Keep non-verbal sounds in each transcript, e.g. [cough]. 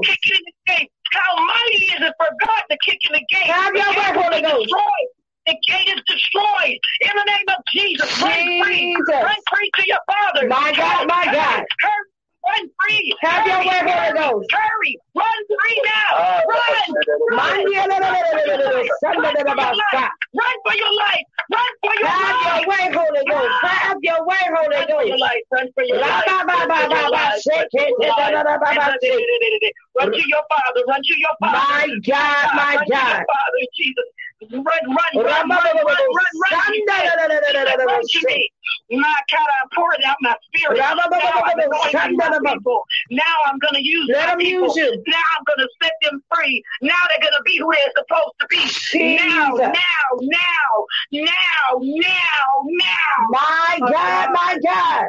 Kick in the gate. How mighty is it for God to kick in the gate? Have your way, Holy Ghost. destroyed. The gate is destroyed. In the name of Jesus, run free. Jesus. Run free to your Father. My God, my God. Hurry. Run free. Have your Hurry, way, Holy hurry, Ghost. Hurry. Run free now. Ah, Run. Run. Mandia, la, la, la, la, la, la, la, Sunday, la, la, la, la. Run for your life. Run for your Have life. your way, Holy Ghost. Have your way, Holy Run for your Ghost. life. Run for your Ra, life. ba, ba, Run ba, for ba, your ba, life. shake it, Run for your da, da, da, ba, ba, life. shake. Run to your Father. Run to your Father. My God, my Run to God. your Father, Jesus. Run, run, run, Ra, run, ba, run, ba, ba, ba, run, run, run. Sunday, la, la, la, la, la, la, la, Run to shake. me. My God, I'm pouring out my spirit. Ra, ba, ba, ba, Now ba, I'm ba, anointing Sunday, my la, ba. people. Now I'm going to use Let my 'em people. use you. Now I'm going to set them free. Now they're going to be who they're supposed to be. Now, Jesus. now, now, now, now, now. My God, my God.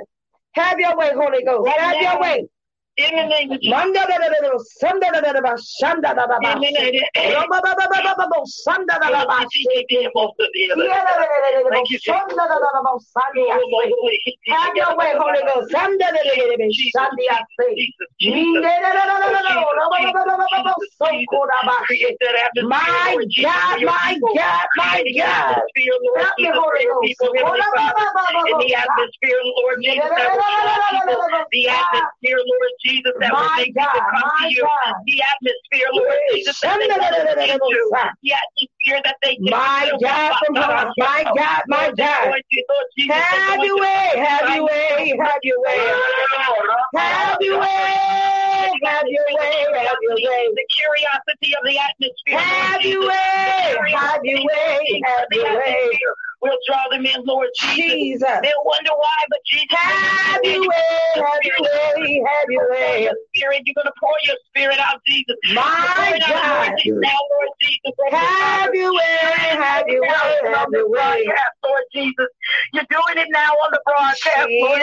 Have your way, Holy Ghost. Right Have your now. way. In the name of Jesus. Manda da da da da, sanda da da da ba, shanda da da ba. In the name of Ra, ba, ba, ba, ba, ba, ba, ba, sanda da da ba. Yeah, da, da, da, da, da, da, Thank you, Jesus. sanda da da da ba, sanda ya se. Have your way, Holy Ghost. Sanda da da My God, my. God, my God. Help me, Holy Ghost. people, Heavenly Ra, ba, ba, Father. ba, ba, In the atmosphere, Lord Jesus, that will people. The atmosphere, Lord Jesus, that will make people come to you. The atmosphere, Lord Jesus, that they want to you. The atmosphere that they can My God from heaven. My God, my God. Have your way, have your way, have your way. Have your way, have your way, have your way. The curiosity of the atmosphere. Have your way, have your way, have your way. We'll draw them in, Lord Jesus. Jesus. They'll wonder why, but Jesus. Have your way, have your way, have your way. Spirit, you're going to pour your spirit out, Jesus. My God. Lord Jesus, Now, Lord Jesus. Have your way, have your way, have your way. Broadcast, Lord Jesus. You're doing it now on the broadcast, Lord.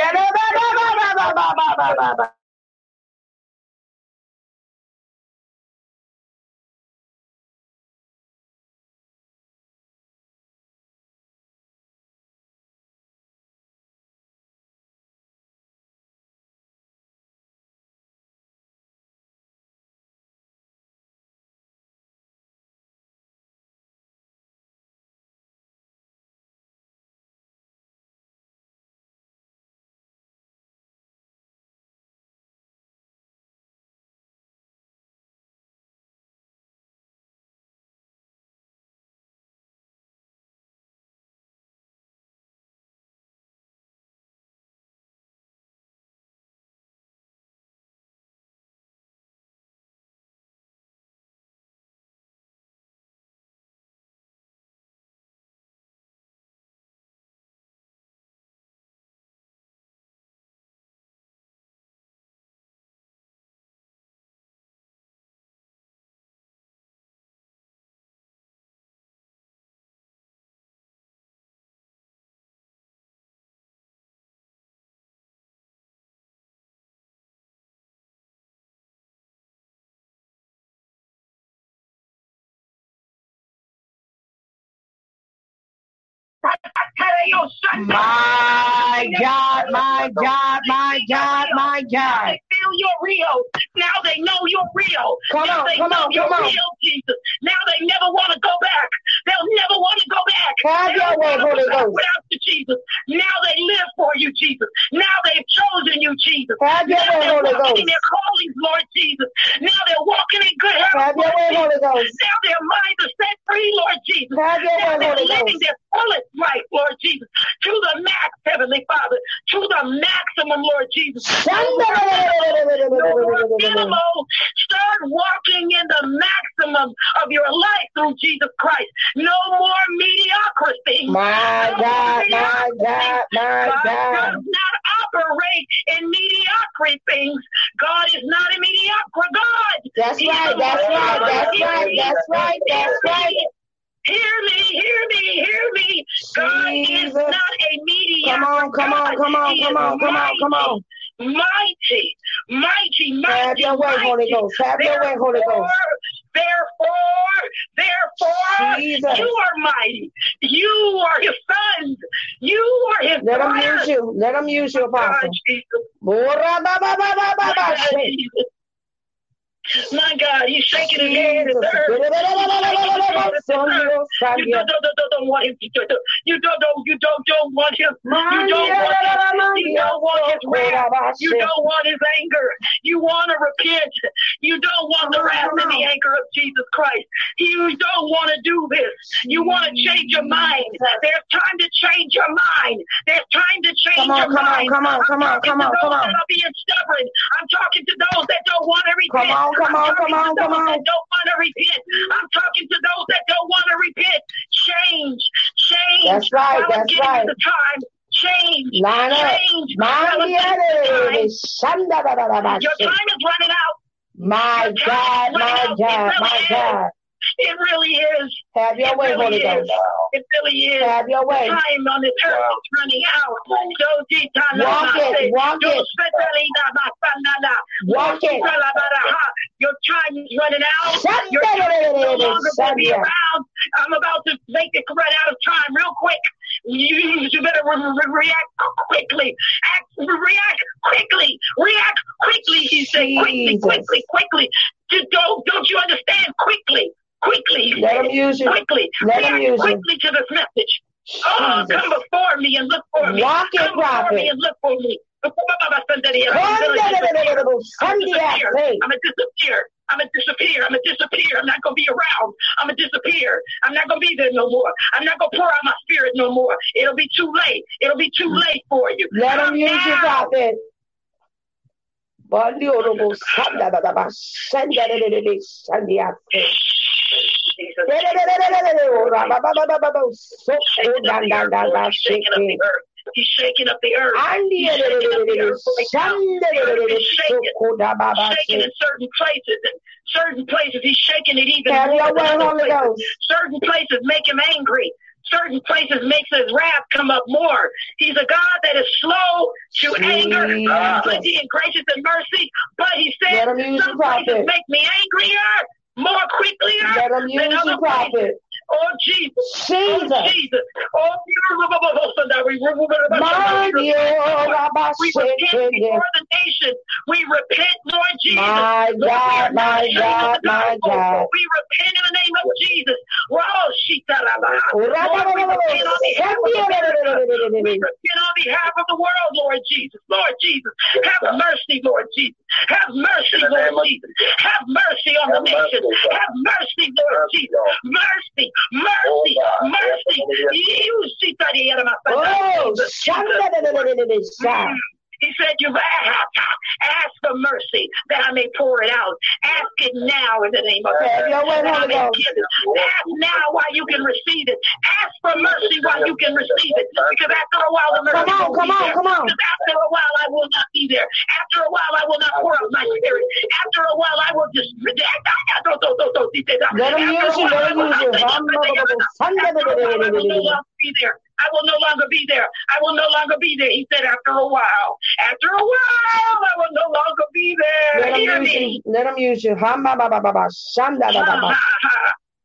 My God, my God, my God, my God. they feel you're real. Now they know you're real. Come now on, they come know on, you're come on. real, Jesus. Now they never want to go back. They'll never want to go back. Have your way, Holy Ghost. Without you, Jesus. Now they live for you, Jesus. Now they've chosen you, Jesus. Have your now way, they're Holy walking Ghost. in their callings, Lord Jesus. Now they're walking in good health. Have your Lord way, Jesus. Holy Ghost. Now their minds are set free, Lord Jesus. Have your Now way, they're Holy living Ghost. Their fullest right, Lord Jesus, to the max, Heavenly Father, to the maximum, Lord Jesus. Start walking in the maximum of your life through Jesus Christ. No more mediocrity. My No God, my God, my God God. does not operate in mediocrity things. God is not a mediocre God. That's right, that's right, that's right, that's right, that's right. Hear me, hear me, hear me. God is not a mediocre Come on, come on, come on, come on, come on, come on. Mighty, mighty, mighty. Have your way, mighty. Holy Ghost. Have your way, Holy Ghost. Therefore, therefore, Jesus. you are mighty. You are his sons. You are his Let them daughters. use you. Let them use you, Apostle. God. Jesus. Jesus. God. He's shaking his head. His [laughs] you don't, don't, don't, don't want him. To, you don't, don't, you don't, don't want him. You don't want him. You don't want his wrath. You don't want his anger. You want to repent. You don't want the wrath and the anger of Jesus Christ. You don't want to do this. You want to change your mind. There's time to change your mind. There's time to change come on, your come mind. On, come on, come on, come on, come on. That are being stubborn. I'm talking to those that don't want to repent. Come on, come on, come on, come on. That don't want to repent. I'm talking to those that don't want to repent. Change, change. That's right. While that's right. The time. Change. Change. Your time is running out. My God, my God, my God. It really is. Have your it way, really Holy. Ghost. It really is. Have your way. Time on this earth is running out. So, Walk it, walk it. Walk it. Your time is running out. Your time is no longer going to be around. I'm about to make it run out of time real quick. You, you better re- re- react quickly. Act, react quickly. React quickly, he said. Quickly, quickly, quickly. Just don't, don't you understand? Quickly, quickly. Let him use you. Quickly. Let react him use quickly to this message. Oh, come before me and look for me. Walk come before prophet. me and look for me. I'm gonna disappear. I'm going to disappear. I'm going to disappear. I'm not going to be around. I'm going to disappear. I'm not going to be there no more. I'm not going to pour out my spirit no more. It'll be too late. It'll be too late for you. Let them use you out there. Jesus, He's shaking up the earth. He's shaking up the earth right now. The shaking. He's shaking in certain places. And certain places, he's shaking it even more than other places. Certain places make him angry certain places makes his wrath come up more. He's a God that is slow to Jesus. anger, uh, plenty and gracious and mercy, but he says some places make me angrier more quickly than other places. Oh Jesus. Oh Jesus. Jesus. Oh we repent before the nations. We repent, Lord Jesus. My we God, not my God, my. God. We repent in the name of Jesus. Oh, Lord, we repent on behalf of America. We Shekende. repent on behalf of the world, Lord Jesus. Lord Jesus, have mercy, Lord Jesus. Have mercy, Lord Jesus. Have mercy on the nation. Have mercy, Lord Jesus. Mercy, mercy, mercy. You, Shikaraba. Oh, shanda He said, You've asked, ask for mercy that I may pour it out. Ask it now in the name of Have your way, that I Holy may Ghost. give it. Ask now while you can receive it. Ask for mercy while you can receive it. Because after a while, the mercy Come on, won't come on, there. come on. Because after a while, I will not be there. After a while, I will not pour out my spirit. After a while, I will just. Da da da I will no da da. longer be there. I will no longer be there. I will no longer be there. He said, after a while. After a while, I will no longer be there. Let Hear him use me. you. Let him use you. Hamba ba ba ba ba. Shanda ba.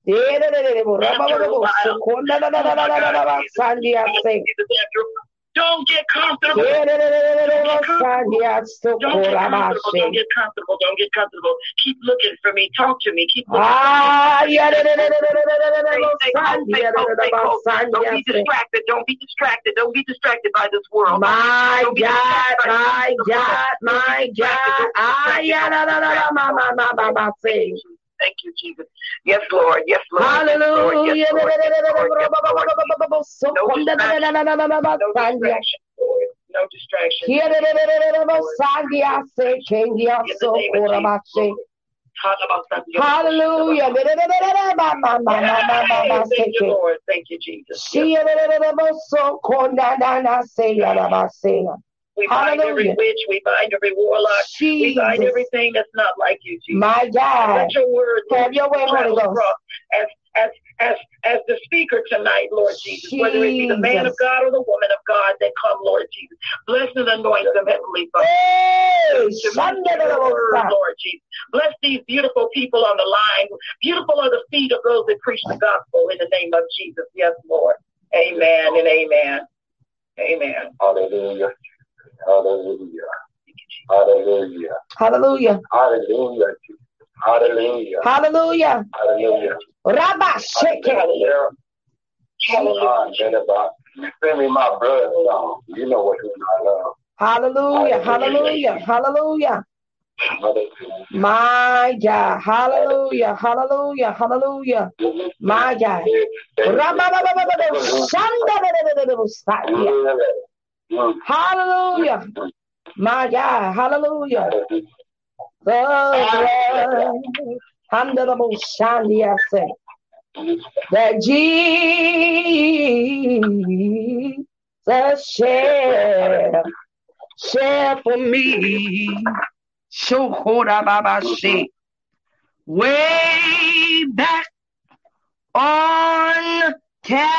De da da da da bo. Ba ba ba. Don't get comfortable. Don't get comfortable. Don't get comfortable. Don't get comfortable. Don't get comfortable. Keep looking for me. Talk to me. Keep looking for me. Yeah, don't be distracted. Don't be distracted. Don't be distracted by this world. My God, my God, my God. Ah, yeah, Thank you, Jesus. Yes, Lord. Yes, Lord. Hallelujah. Yes, No distraction. No distraction. Hallelujah. Thank you, Lord. Thank you, Jesus. Yes. We bind every Hallelujah. witch. We bind every warlock. We bind everything that's not like you, Jesus. My God. Let your word Have your way, Holy travel Ghost. as as as as the speaker tonight, Lord Jesus. Whether it be the man of God or the woman of God that come, Lord Jesus. Bless and anoint them, Heavenly Father. Hey, To Shanda minister da da your word. Lord Jesus. Bless these beautiful people on the line. Beautiful are the feet of those that preach the gospel in the name of Jesus. Yes, Lord. Amen and amen. Amen. Hallelujah. Hallelujah. Hallelujah. Hallelujah. Hallelujah. Hallelujah. Hallelujah. Hallelujah. Hallelujah. Send me my blood song. You know what I love. Hallelujah. Hallelujah. Hallelujah. My God. Hallelujah. Hallelujah. Hallelujah. My God. Hallelujah. My God. Hallelujah. The Honorable Shandy, I say that Jesus share, share for me. Shokora Baba She. Way back on Calvary.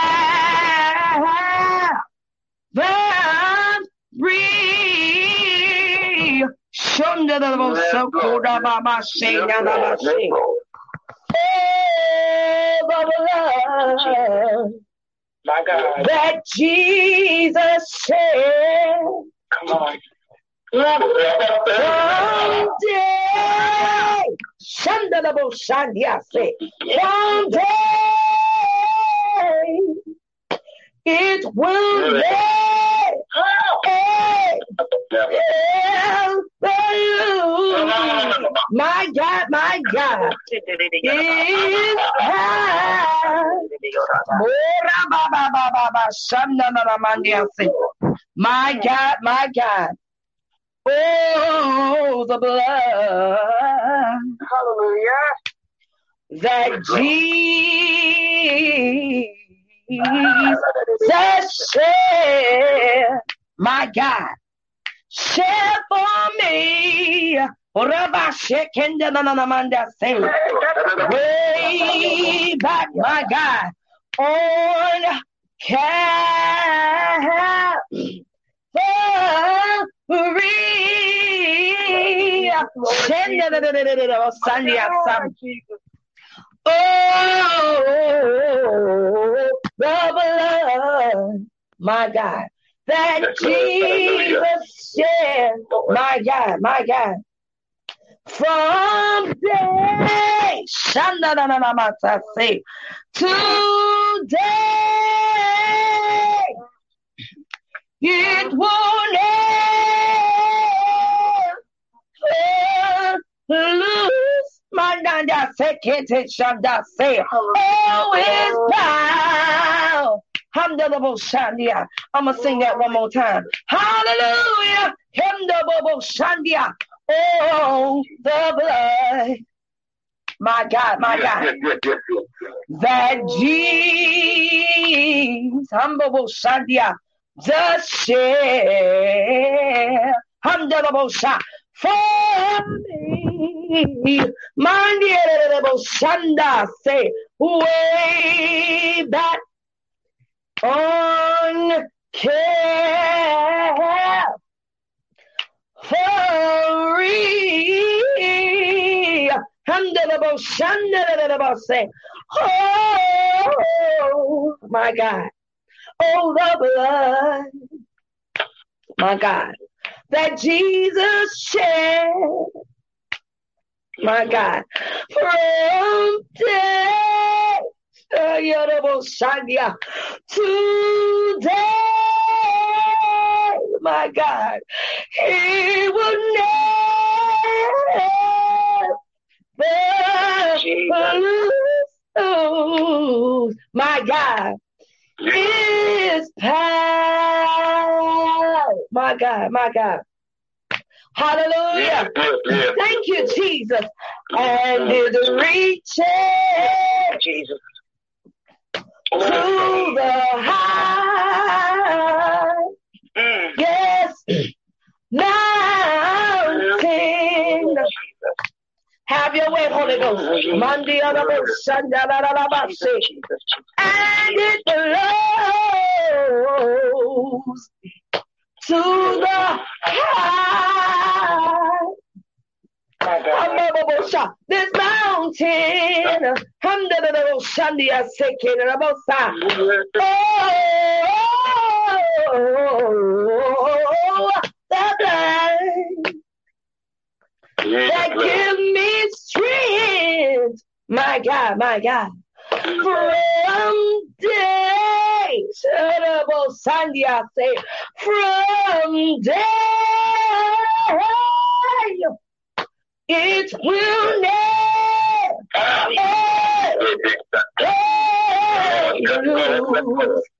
Shonda the Shokora Baba She. Baba She. Oh, the My God. that Jesus shed. Come on. Someday, Shandalabo Shandyase, someday it will be my God, my God, is high. Ora ba ba ba ba ba, Shandalamandyase. My God, my God. Oh, the blood Hallelujah. that Jesus shed, my God, shed for me. Way back, my God, on Calvary. Oh, the blood, my God, that Jesus shed, my God, my God, from day, Shandananamata say, today, it never lose. Mandanda sekete shanda say, oh, oh it's bound. Hamdalabo shandia. I'm gonna sing that one more time. Hallelujah. Hamdalabo shandia. Oh, the blood. My God, my God. That Jesus, humble shandia, just share. Hamdalabo shandia for me. Shanda say way back on Calvary. Shandelebo say, oh my God, oh the blood, my God that Jesus shed, my God, from day uh, today, my God, He will never lose, my God, His power, my God, my God. Hallelujah. Thank you, Jesus. And it reaches Jesus. to the high, Mm. yes, mountain. Have your way, Holy Ghost. La la ba se. And it blows to the high. This mountain. Oh, the blood that give me strength. My God, my God. From day, terrible oh, Sunday, I say, from day, it will never,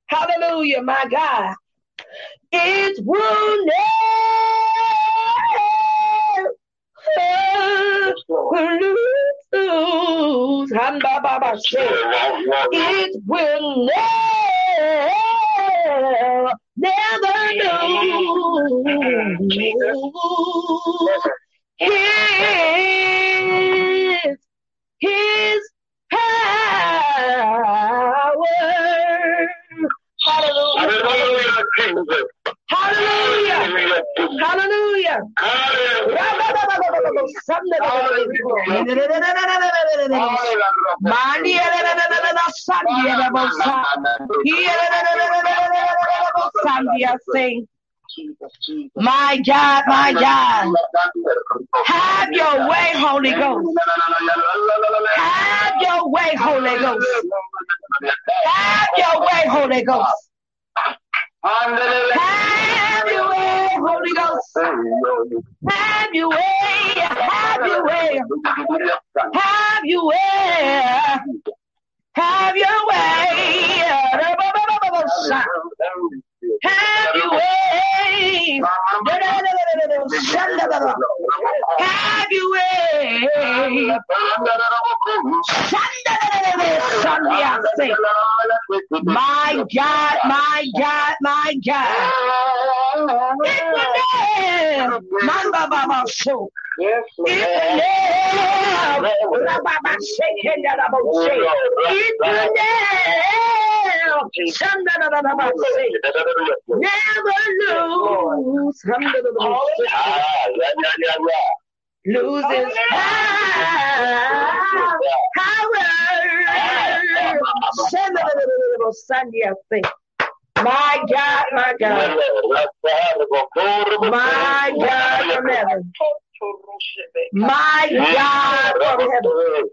hallelujah, my God, it will never lose. Baba say, it will never, never lose. My God, my God. Have your way, Holy Ghost. Have your way, Holy Ghost. Have your way, Holy Ghost. Have your way, Holy Ghost. Have your way. Have your way. Have your way. Have your way. Have your way. Have your way. My God, my God, my God. It will never, Mamba Baba Show. It will never, It never, never lose. Lose its power. Sunday, I think. My God, my God. My God from heaven. My God from heaven.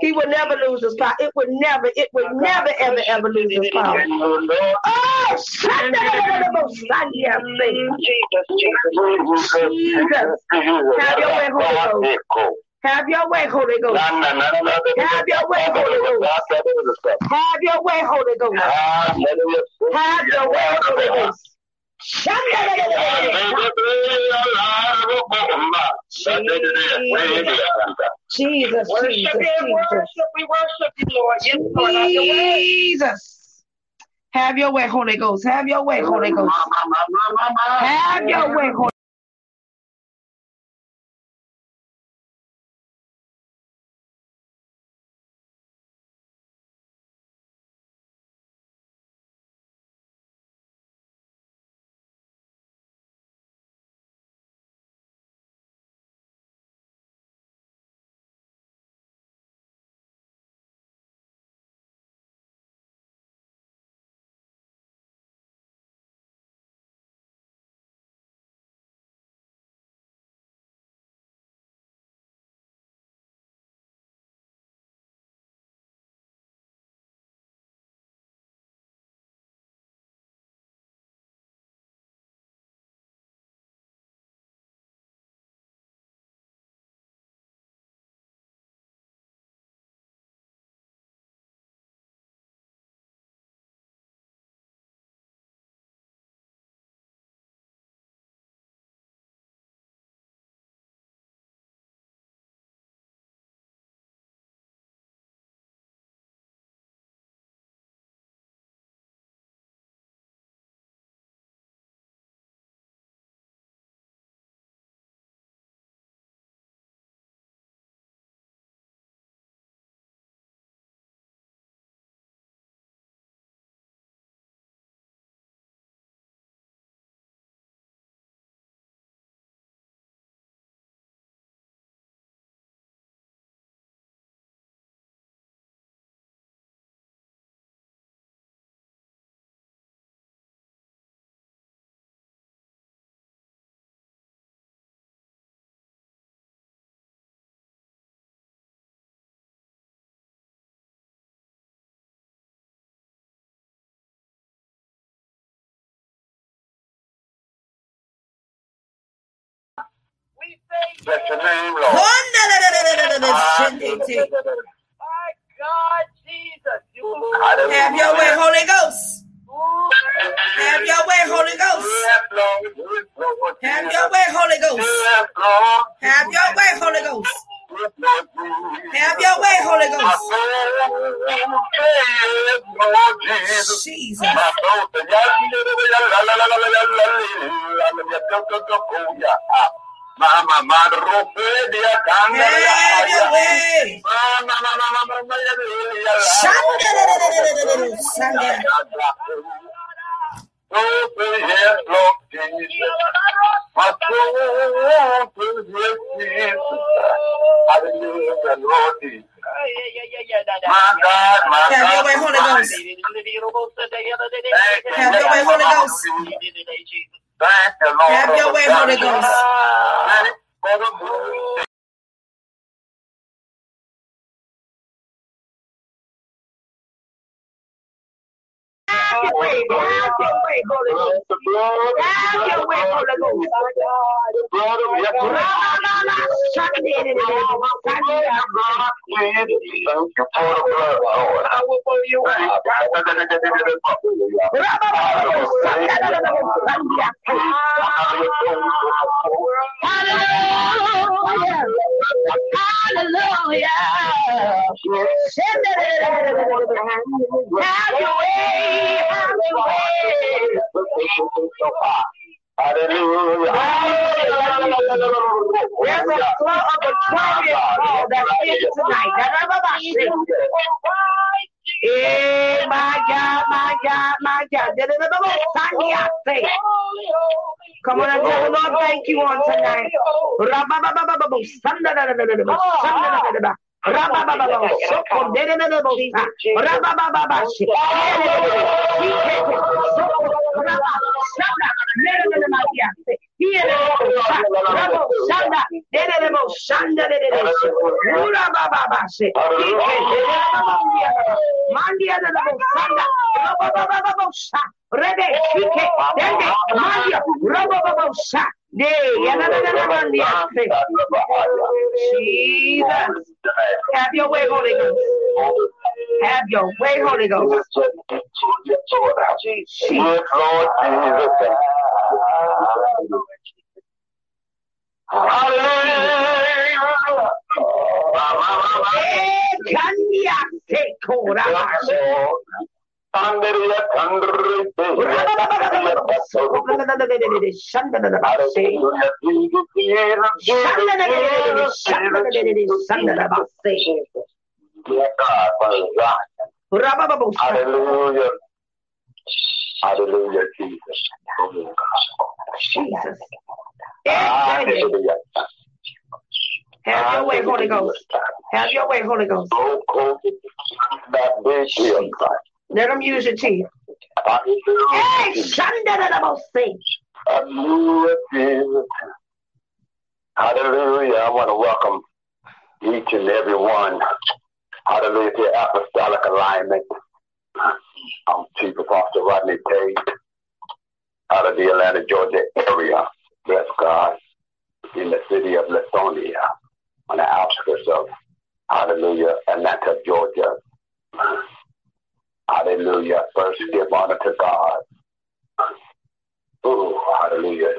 He will never lose his power. It would never, it would never, ever, ever lose his power. Oh, Sunday, Sunday, I think. Jesus. Have your way, Holy Ghost. Have your way, Holy Ghost. Have your way, Holy Ghost. Have your way, Holy Ghost. Have your way, Holy Ghost. Jesus, Worship Jesus, Jesus. worship, we worship you, Lord. Yes, Lord, have your way. Jesus. Have your way, Holy Ghost. Have your way, Holy Ghost. Have your way, Holy Bless your name, Lord. My God, Jesus. Have your way, Holy Ghost. Have your way, Holy Ghost. Have your way, Holy Ghost. Have your way, Holy Ghost. Have your way, Holy Ghost. Jesus. Mama, madrope dia kanda Have your way. Mama, mama, Oh, yes, Lord Jesus. My soul to yes, Jesus. Hallelujah, Lord Jesus. My God, my Have God. your way, Holy Ghost. Have your way, Holy Ghost. Thank you, Lord. Have your way, Holy Ghost. Have your way, have your way, Holy Ghost. The blood. Have your way, Holy Ghost. The blood of yes, Lord. Sunday. Thank you for the blood, Lord. Hallelujah. Hallelujah. Have your way, have your way. Hallelujah. Of the tonight. Thank you on tonight. Sanda. Rabba-ba-ba-ba-bo, sa. Rebe, say. Jesus. Have your way, Holy Ghost. Have your way, Holy Ghost. Yes, Lord Jesus. Hallelujah. Eh, candia, se, cora, Andrea Kandri. Hallelujah. Hallelujah, Jesus. Jesus. Hallelujah. Have your way, Holy Ghost. Have your way, Holy Ghost. Let them use your teeth. Hey, Hallelujah. Shandadadabose. Hallelujah. I want to welcome each and every one. Hallelujah to apostolic alignment. I'm Chief Apostle Rodney Page out of the Atlanta, Georgia area. Bless God. In the city of Lithonia, on the outskirts of Hallelujah, Atlanta, Georgia. Hallelujah. First, give honor to God. Oh, hallelujah.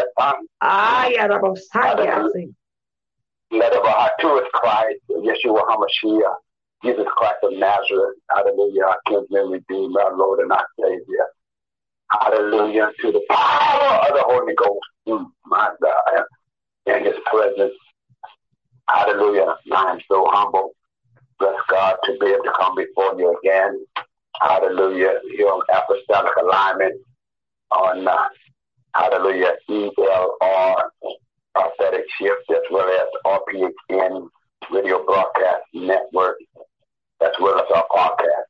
Yatan. Ah, Yarabosaya. Let of our to is Christ, Yeshua HaMashiach, Jesus Christ of Nazareth. Hallelujah. Our kinsman redeemer, our Lord and our Savior. Hallelujah. To the power of the Holy Ghost. Mm, my God. In his presence. Hallelujah. I am so humble. Bless God to be able to come before you again. Hallelujah. Here on Apostolic Alignment on, uh, hallelujah, ELR Prophetic Shift as well as RPHN Radio Broadcast Network as well as our podcast.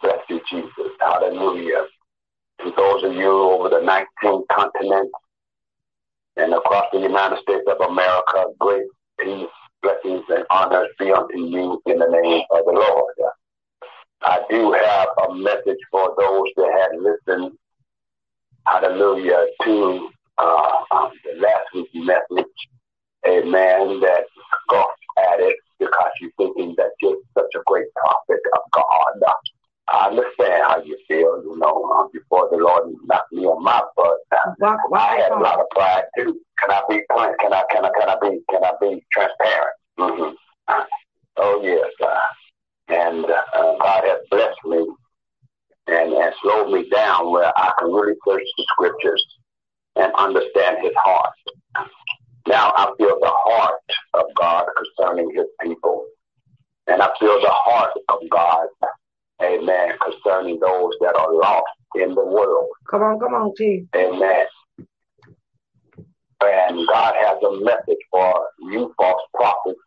Bless you, Jesus. Hallelujah. To those of you over the 19 continents and across the United States of America, great peace, blessings and honors be unto you in the name of the Lord. I do have a message for those that had listened, hallelujah, to uh, um, the last week's message. Amen. That scoffed at it because you're thinking that you're such a great prophet of God. I understand how you feel, you know, um, before the Lord knocked me on my butt. Why, why I had a lot of pride too. Can I be Can I can I can I be can I be transparent? Mm-hmm. Oh yes, uh, and uh, God has blessed me and and slowed me down where I can really search the scriptures and understand His heart. Now I feel the heart of God concerning His people, and I feel the heart of God Amen. Concerning those that are lost in the world. Come on, come on, Chief. Amen. And God has a message for you false prophets,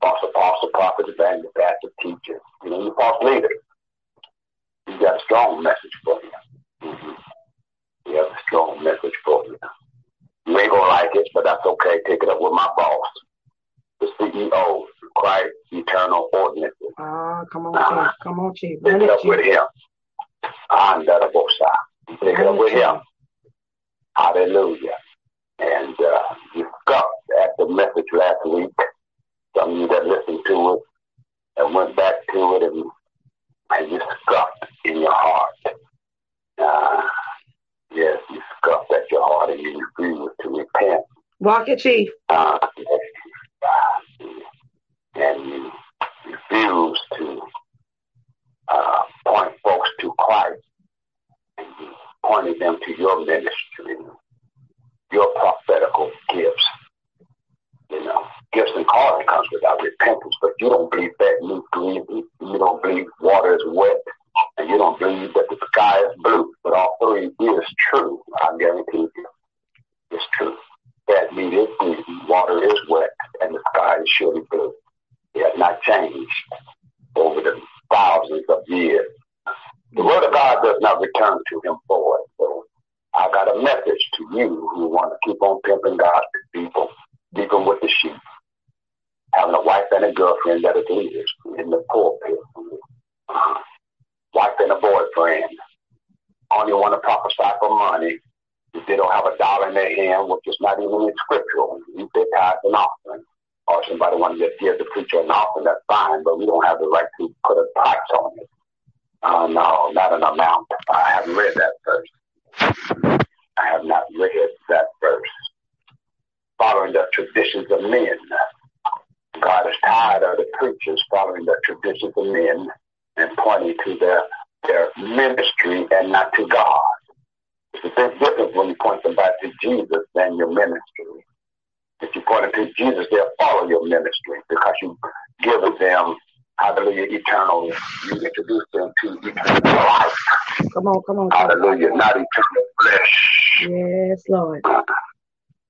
false apostles, prophets, evangelists, pastors, teachers, you know, you false leaders. He's got a strong message for you. Mm-hmm. He has a strong message for you. You ain't gonna like it, but that's okay. Take it up with my boss, the CEO, Christ Eternal Ordinances. Ah, come on, uh, Chief. Come on, Chief. Take it up with him. And that Take it up with him. Hallelujah. And uh, you got at the message last week. Some of you that listened to it and went back to it and, and you scuffed in your heart. Uh, yes, you scuffed at your heart and you refused to repent. Walk it, Chief. Uh, and you refuse to uh, point folks to Christ and you them to your ministry, your prophetical gifts. You know, gifts and calling comes without repentance, but you don't believe that new green, you don't believe water is wet, and you don't believe that the sky is blue. But all three is true, I guarantee you. It's true. That meat is green, water is wet, and the sky is surely blue. It has not changed over the thousands of years. The word of God does not return to him void. So I got a message to you who want to keep on pimping God's people, sleeping with the sheep, having a wife and a girlfriend that is leaders in the pulpit, wife and a boyfriend, only want to prophesy for money. They don't have a dollar in their hand, which is not even in scriptural, pay tithes and offering or somebody want to give the preacher an offering, that's fine, but we don't have the right to put a tax on it. Uh, no, not an amount. I haven't read that verse. I have not read that verse. Following the traditions of men. God is tired of the preachers following the traditions of men and pointing to their their ministry and not to God. It's a big difference when you point them back to Jesus than your ministry. If you point them to Jesus, they'll follow your ministry because you give them, hallelujah, eternal. You introduce them to eternal life. Come on, come on. Hallelujah, not eternal flesh. Yes, Lord.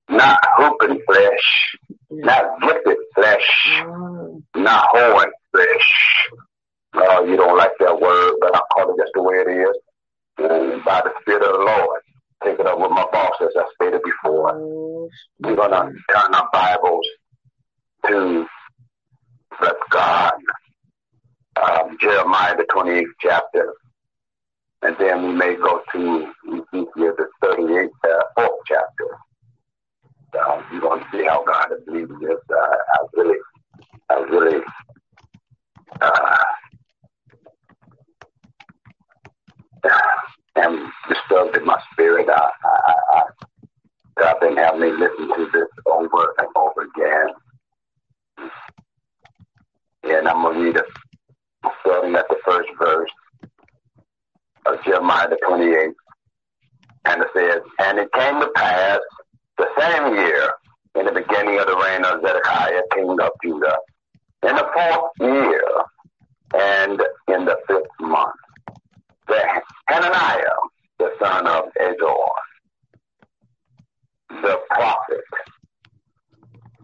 Not hooping flesh, not gifted flesh, oh. not horn flesh. Oh, you don't like that word, but I call it just the way it is. By the Spirit of the Lord take it up with my boss, as I stated before. We're going to turn our Bibles to let God, um, Jeremiah, the 28th chapter, and then we may go to Ezekiel, the 38th, uh, fourth chapter. So you're going to see how God is leading this. Uh, I really, I really, uh, [coughs] am disturbed in my spirit. I, I, I, God been having me listen to this over and over again. And I'm going to read it starting at the first verse of Jeremiah the 28th. And it says, And it came to pass the same year, in the beginning of the reign of Zedekiah, king of Judah, in the fourth year, and in the fifth month that Hananiah, the son of Azor, the prophet,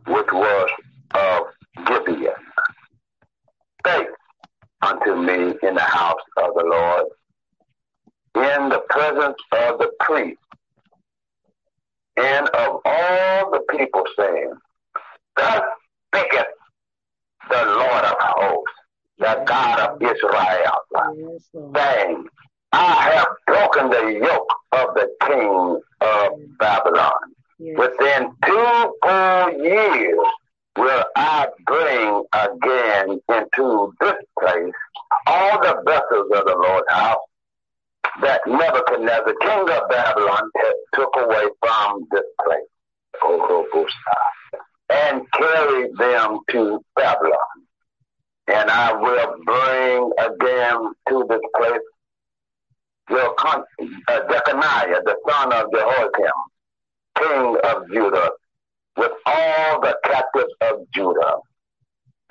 which was of Gibeon, spake unto me in the house of the Lord, in the presence of the priest, and of all the people, saying, Thus speaketh the Lord of hosts the God of Israel, saying, I have broken the yoke of the king of Babylon. Within two full years will I bring again into this place all the vessels of the Lord's house that Nebuchadnezzar, king of Babylon, took away from this place, oh, and carried them to Babylon and I will bring again to this place Jeconiah, uh, the son of Jehoiakim, king of Judah, with all the captives of Judah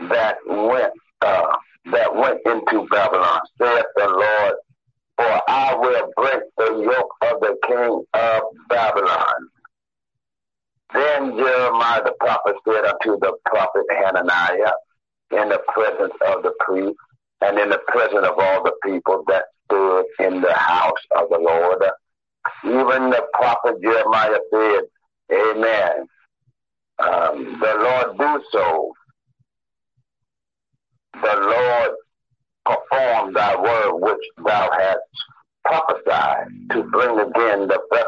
that went uh, that went into Babylon, saith the Lord, for I will break the yoke of the king of Babylon. Then Jeremiah the prophet said unto the prophet Hananiah, in the presence of the priest and in the presence of all the people that stood in the house of the Lord. Even the prophet Jeremiah said, Amen. Um, the Lord do so. The Lord perform thy word which thou hast prophesied to bring again the breath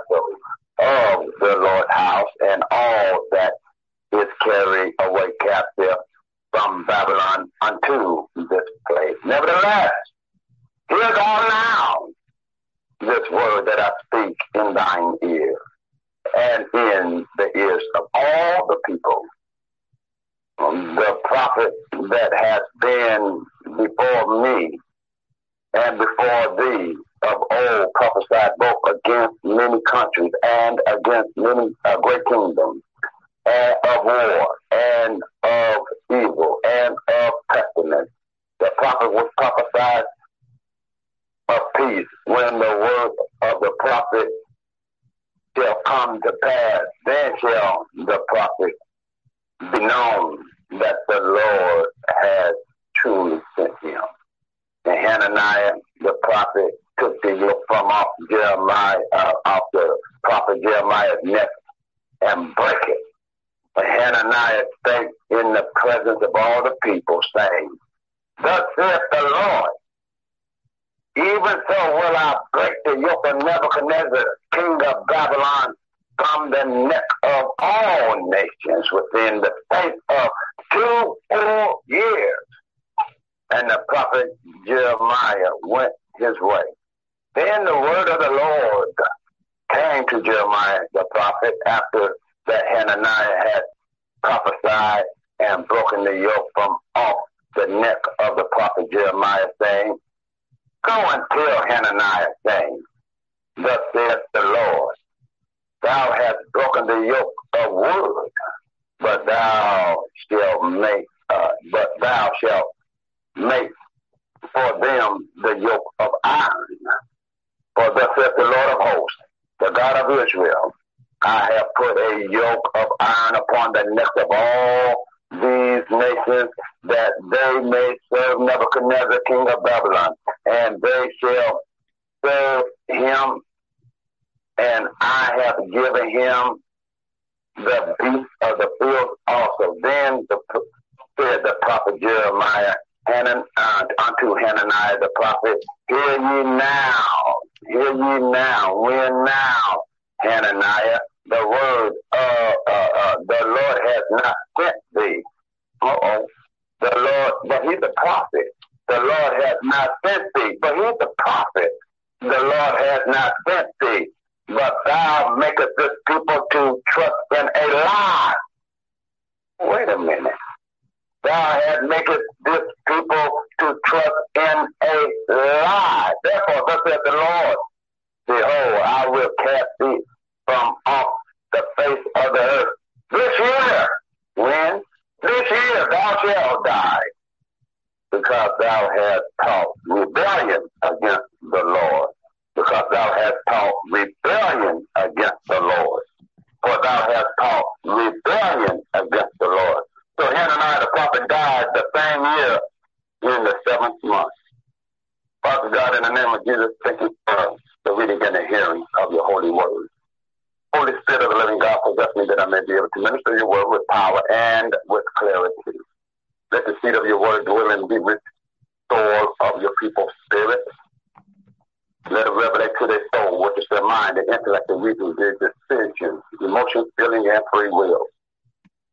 free will.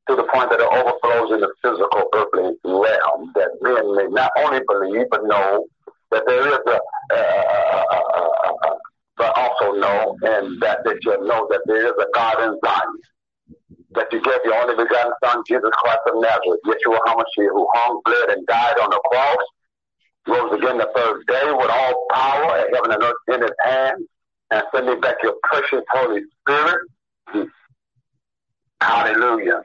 To the point that it overflows in the physical earthly realm, that men may not only believe, but know that there is a, uh, but also know, and that they shall know that there is a God in Zion. That you gave your only begotten Son, Jesus Christ of Nazareth, Yeshua HaMashiach, who hung, bled, and died on the cross rose again the third day with all power at heaven and earth in his hand, and sending back your precious Holy Spirit. Hallelujah.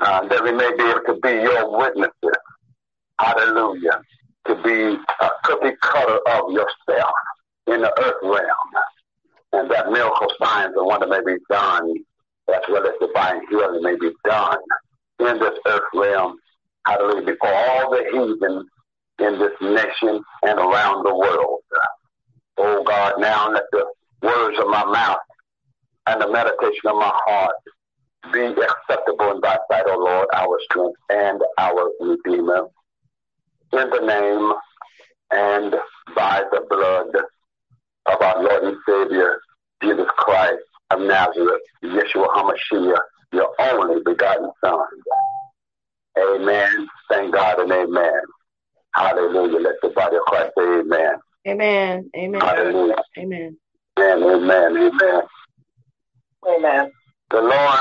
Uh, that we may be able to be your witnesses. Hallelujah. To be a cookie cutter of yourself in the earth realm. And that miracle signs and wonder may be done, as well as divine healing may be done in this earth realm. Hallelujah. Before all the heathen in this nation and around the world. Oh God, now let the words of my mouth and the meditation of my heart be acceptable in thy sight, O Lord, our strength and our Redeemer. In the name and by the blood of our Lord and Savior, Jesus Christ of Nazareth, Yeshua HaMashiach, your only begotten Son. Amen. Thank God and amen. Hallelujah. Let the body of Christ say amen. Amen. Amen. Hallelujah. Amen. Amen. Amen. Amen. Amen. The Lord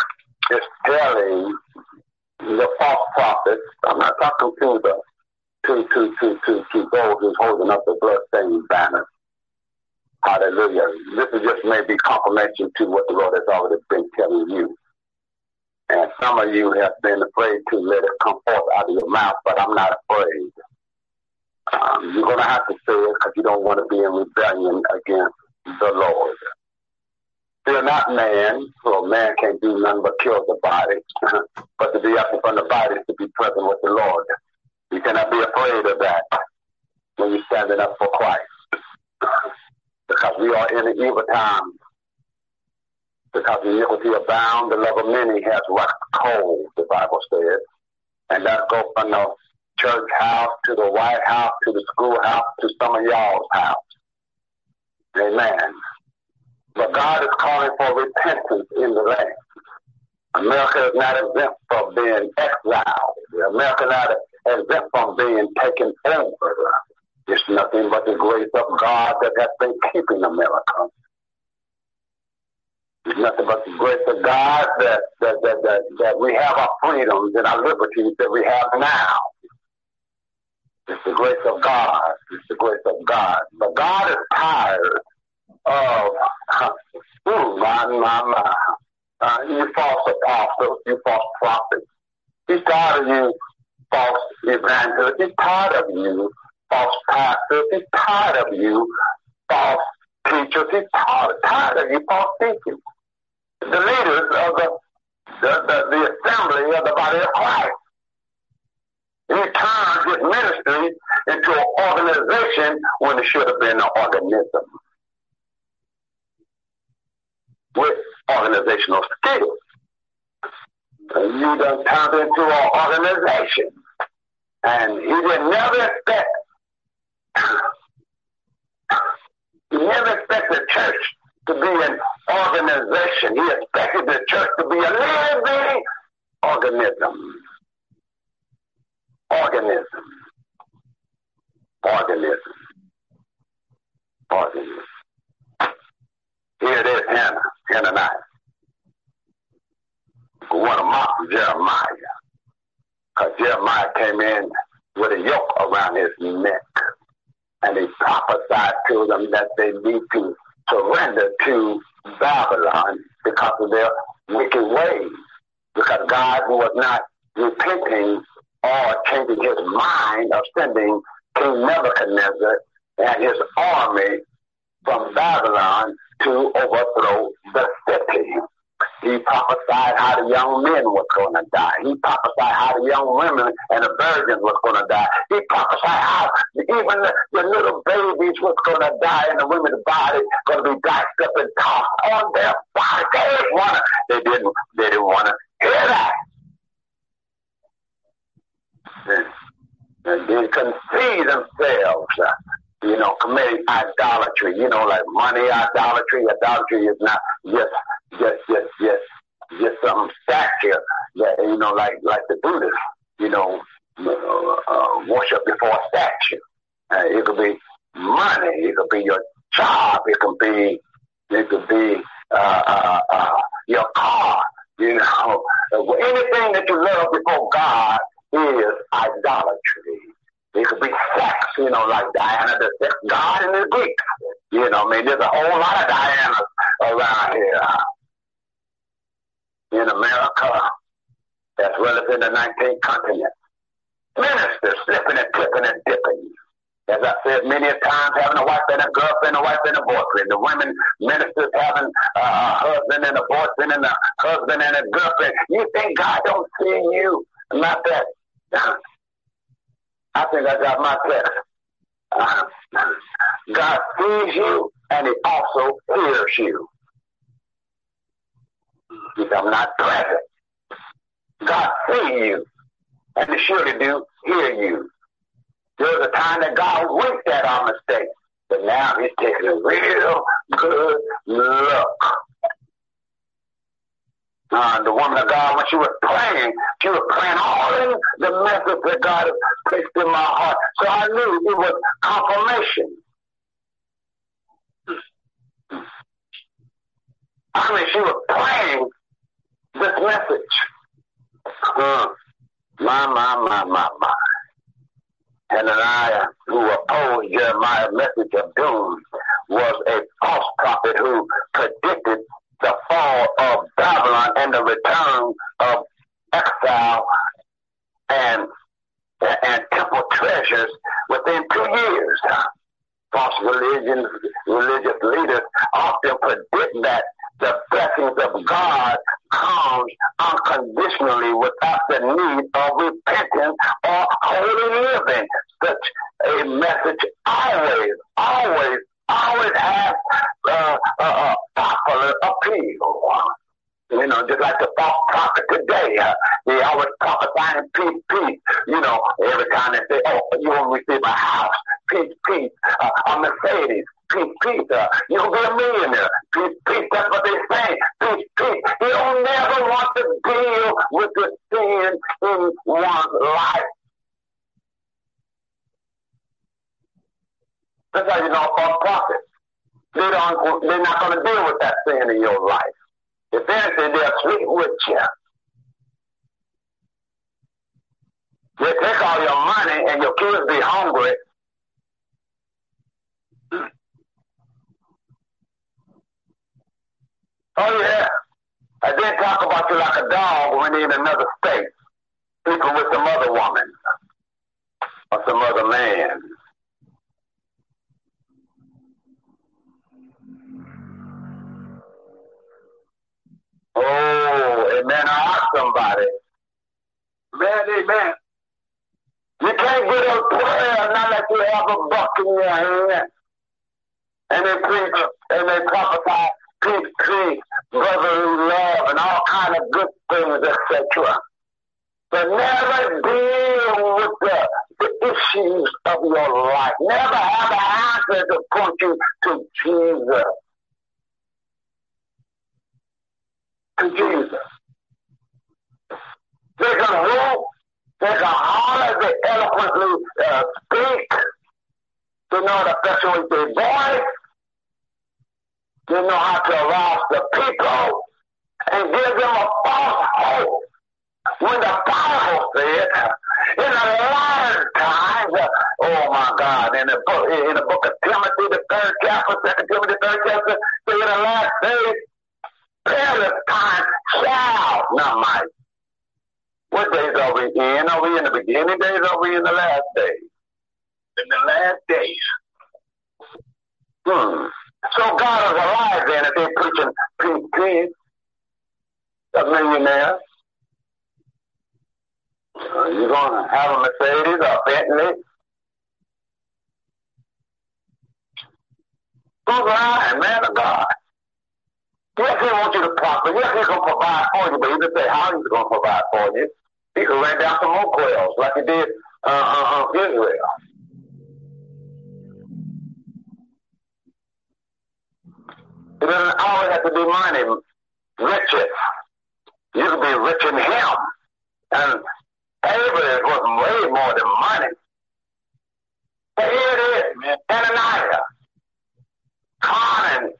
is telling the false prophets, I'm not talking to the to to to to, to those who's holding up the blood-stained banner. Hallelujah. This is just maybe confirmation to what the Lord has already been telling you. And some of you have been afraid to let it come forth out of your mouth, but I'm not afraid. Um, you're going to have to say it because you don't want to be in rebellion against the Lord. Fear not man, for man can't do nothing but kill the body. [laughs] but to be absent from the body is to be present with the Lord. You cannot be afraid of that when you're standing up for Christ. [laughs] because we are in the evil time. Because the iniquity abound, the love of many has waxed cold, the Bible says. And that goes from the church house to the White House to the schoolhouse to some of y'all's house. Amen. But God is calling for repentance in the land. America is not exempt from being exiled. America is not exempt from being taken over. It's nothing but the grace of God that has been keeping America. It's nothing but the grace of God that, that, that, that, that we have our freedoms and our liberties that we have now. It's the grace of God. It's the grace of God. But God is tired of, ooh, my, my, my, uh, you false apostles, you false prophets. He's tired of you false evangelists. He's tired of you false pastors. He's tired of you false teachers. He's tired, tired of you false teachers. The leaders of the, the, the, the assembly of the body of Christ. He turned his ministry into an organization when it should have been an organism with organizational skills. You done turned into an organization. And he did never expect, [coughs] he never expected the church to be an organization. He expected the church to be a living organism organism. Organism. Organism. Here it is, Hannah, Hananiah. Who want to mock Jeremiah. Because Jeremiah came in with a yoke around his neck. And he prophesied to them that they need to surrender to Babylon because of their wicked ways. Because God was not repenting or changing his mind of sending King Nebuchadnezzar and his army from Babylon to overthrow the city. He prophesied how the young men was going to die. He prophesied how the young women and the virgins was going to die. He prophesied how even the, the little babies was going to die and the women's body going to be diced up and tossed on their body. They didn't want to. They didn't. They didn't want to hear that. And, and they couldn't see themselves. You know, committing idolatry, you know, like money idolatry. Idolatry is not just, just, just, just, just some statue that, you know, like, like the Buddhists, you know, uh, uh, worship before a statue. Uh, it could be money. It could be your job. It could be, it could be, uh, uh, uh, your car. You know, [laughs] anything that you love before God is idolatry. It could be sex, you know, like Diana, the sex god in the Greek. You know, I mean, there's a whole lot of Dianas around here. Uh, in America, as well as in the 19th continent. Ministers slipping and clipping and dipping. As I said many a times, having a wife and a girlfriend, a wife and a boyfriend. The women ministers having uh, a husband and a boyfriend and a husband and a girlfriend. You think God don't see you? Not that. I think I got my text. Uh, God sees you and he also hears you. If I'm not present, God sees you and he surely do hear you. There was a time that God winked at our mistakes, but now he's taking a real good look uh, the woman of God, when she was praying, she was praying all in the message that God has placed in my heart. So I knew it was confirmation. I mean, she was praying this message. Uh, my, my, my, my, my. Hananiah, who opposed Jeremiah's message of doom, was a false prophet who predicted the fall of Babylon and the return of exile and and temple treasures within two years. False religions, religious leaders often predict that the blessings of God comes unconditionally without the need of repentance or holy living. Such a message always, always always have uh, uh, uh, popular appeal. You know, just like the false prophet today, uh, they always prophesying peace, peace. You know, every time they say, "Oh, you will receive a house, peace, peace, uh, a Mercedes, peace, peace. Uh, you'll be a millionaire, peace, peace." That's what they say, peace, peace. You don't never want to deal with the sin in one's life. That's how you know false prophet. They don't, they're not going to deal with that sin in your life. If anything, they'll sleep with you. They take all your money and your kids be hungry. [clears throat] Oh yeah. I did talk about you like a dog when in another state. Sleeping with some other woman or some other man. Oh, amen. I ask somebody. Man, amen. You can't get a prayer not that you have a buck in your hand. And they preach and they prophesy peace, peace, brotherly love, and all kind of good things, etc. But never deal with the, the issues of your life. Never have an answer to point you to Jesus. To Jesus. They can walk, they can holler, they eloquently uh, speak, they know how to persuade their voice, they know how to arouse the people and give them a false hope. When the Bible said, in the latter times, oh my God, in the book, in the book of Timothy, the third chapter, second Timothy, the third chapter, in the last days, time shall not might. What days are we in? Are we in the beginning days or are we in the last days? In the last days. Hmm. So God is alive then if they're preaching peace, peace. a millionaire. You're going to have a Mercedes or a Bentley. Who's lying, man of God? Yes, he wants you to prosper. Yes, he's going to provide for you, but he didn't say how he's going to provide for you. He could rent down some more quails like he did uh, uh, uh, Israel. It doesn't always have to be money, riches. You can be rich in him. And Abraham was way more than money. But here it is, Ananias, conning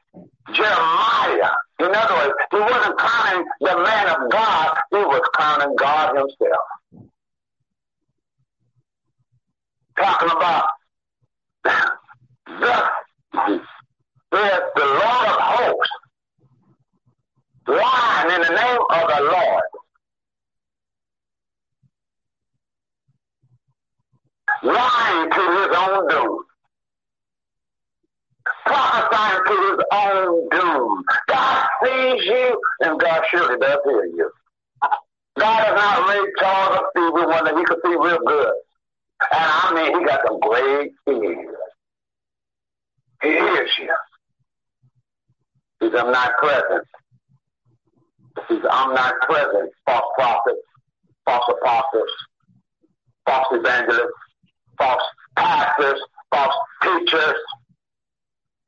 Jeremiah. In other words, he wasn't conning the man of God, he was conning God himself. Talking about the says the Lord of hosts, lying in the name of the Lord. Lying to his own doom. Prophesying to his own doom. God sees you, and God surely does hear you. God has not Ray Charles or Stevie Wonder. He can see real good. And I mean, he got some great ears. He hears you. He's omnipresent. He's omnipresent. False prophets, false apostles, false evangelists, false pastors, false teachers.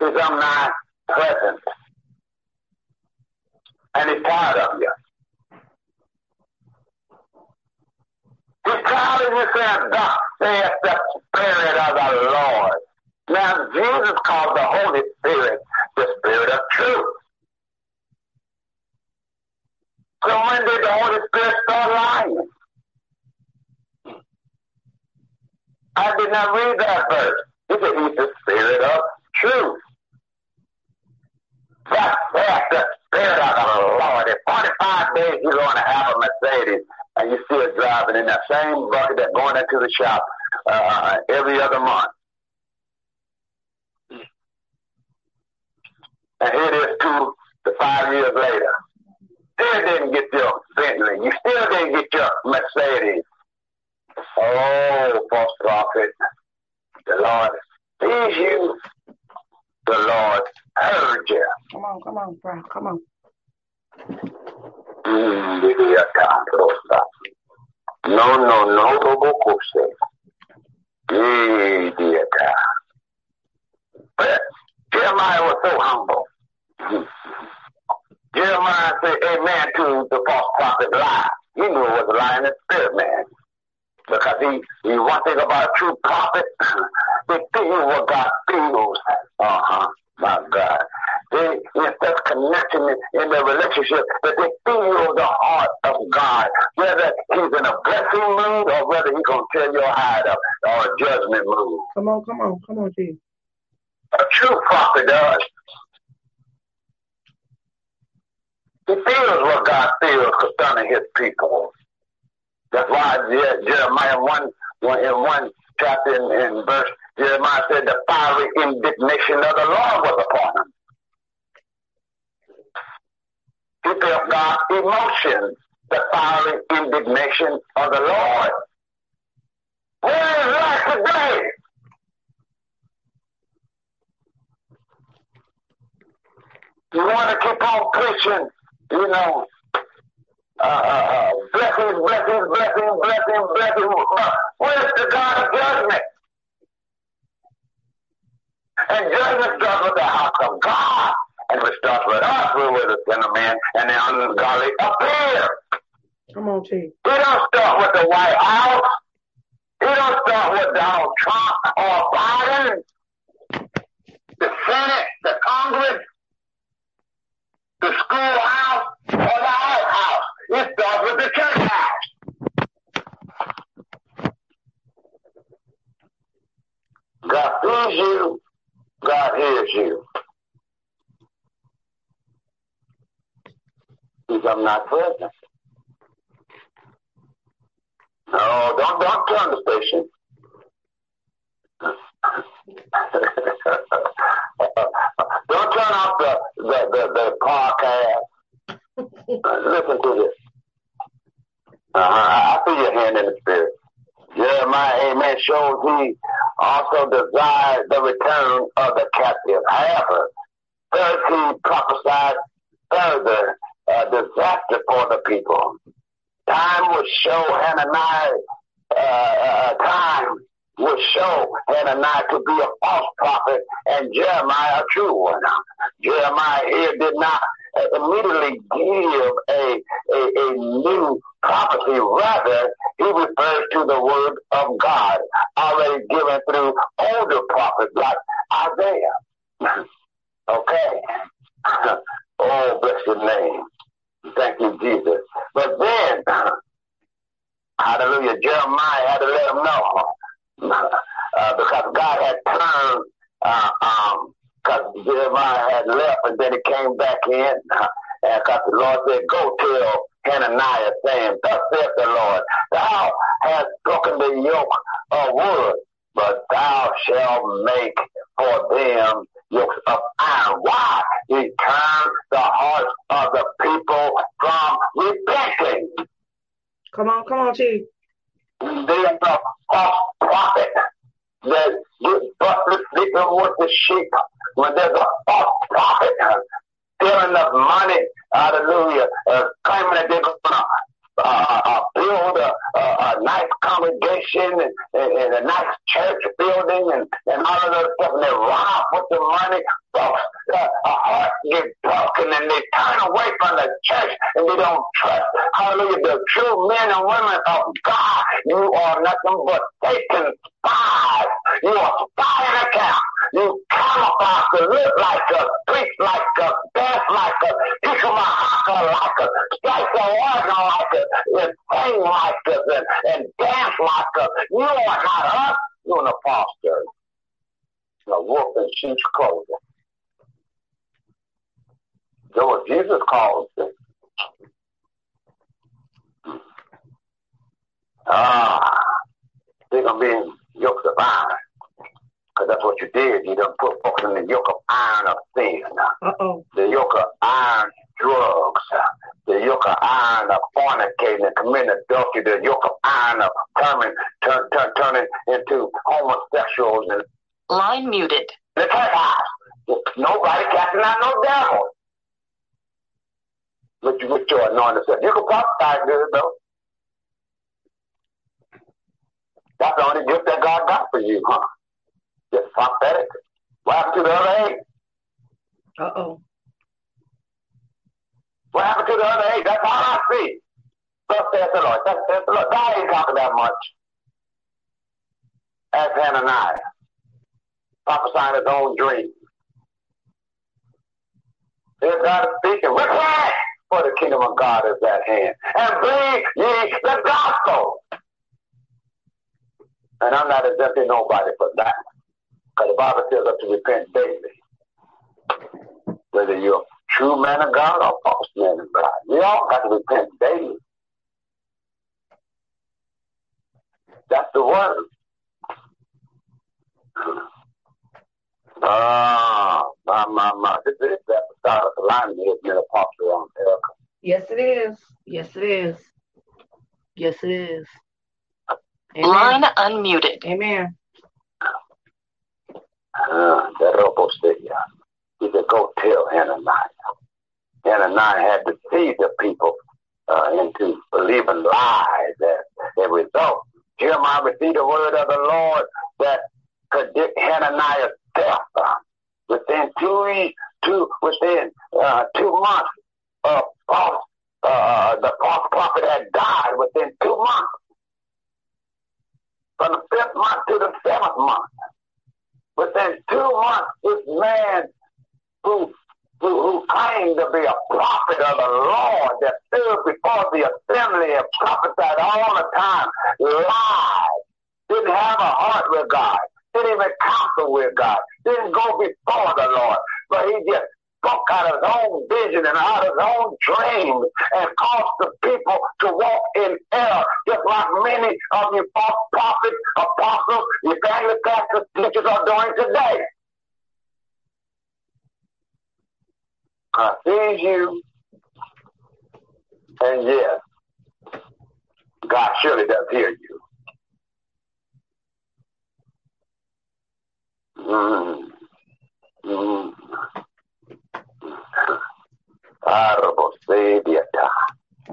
He's omnipresent. And he's tired of you. He's tired of you saying, Thus saith the Spirit of the Lord. Now, Jesus called the Holy Spirit the Spirit of truth. So when did the Holy Spirit start lying? I did not read that verse. He said he's the Spirit of truth. That's the Spirit of the Lord. In 45 days, you're going to have a Mercedes, and you're still driving in that same bucket that's going into the shop uh, every other month. And here it is two to five years later. Still didn't get your Bentley. You still didn't get your Mercedes. Oh, false prophet. The Lord sees you. The Lord heard you. Come on, come on, bro. Come on. No, no, no, Robocose. But Jeremiah was so humble. Jeremiah said amen to the false prophet lie. He knew it was a lie in the spirit, man. Because he, he one thing about a true prophet, [laughs] they feel what God feels. Uh-huh. My God. They, in such connection in, their relationship that they feel the heart of God. Whether he's in a blessing mood or whether he's going to tear your hide up or a judgment mood. Come on, come on, come on, Jesus. A true prophet does. He feels what God feels concerning his people. That's why Jeremiah 1, one in 1 chapter in, in verse, Jeremiah said the fiery indignation of the Lord was upon him. He felt God's emotion, the fiery indignation of the Lord. Where is that today? You want to keep on preaching you know, uh, uh, blessings, blessings, blessings, blessings, blessings. Uh, where's the God of judgment? And judgment starts with the house of God. And it starts with us, we were the sinner man, and the ungodly appear. Come on, Chief. He don't start with the White House. He don't start with Donald Trump or Biden. The Senate, the Congress, the schoolhouse, or the outhouse. It starts with the church house. God sees you. God hears you. He's omnipresent. No, don't don't turn the station. [laughs] Don't turn off the the the, the podcast. Listen to this. Uh-huh. I see your hand in the spirit. Jeremiah, amen, shows he also desired the return of the captive. However, first he prophesied further uh, disaster for the people. Time would show Hananiah, uh, uh, time would show Hananiah to be a false prophet and Jeremiah a true one. Jeremiah here did not immediately give a, a, a new prophecy. Rather, he refers to the word of God already given through older prophets like Isaiah. [laughs] okay. [laughs] oh, bless your name. Thank you, Jesus. But then, [clears throat] hallelujah, Jeremiah had to let him know [laughs] uh, because God had turned, uh, um, because Jeremiah had left and then he came back in, uh, and because the Lord said, go tell Hananiah saying, thus saith the Lord, thou hast broken the yoke of wood, but thou shalt make for them yokes of iron. Why? He turned the hearts of the people from repenting. Come on, come on, Chief. There's a false prophet that busted sleeping with the sheep. When there's a false prophet stealing the money, hallelujah, uh, claiming that they're going to uh, uh, build a, a, a, nice congregation and, and, and, a nice church building and, and all of that stuff, and they off with the money. Folks, uh, a heart get broken and they turn away from the church and they don't trust, hallelujah, the true men and women of God. You are nothing but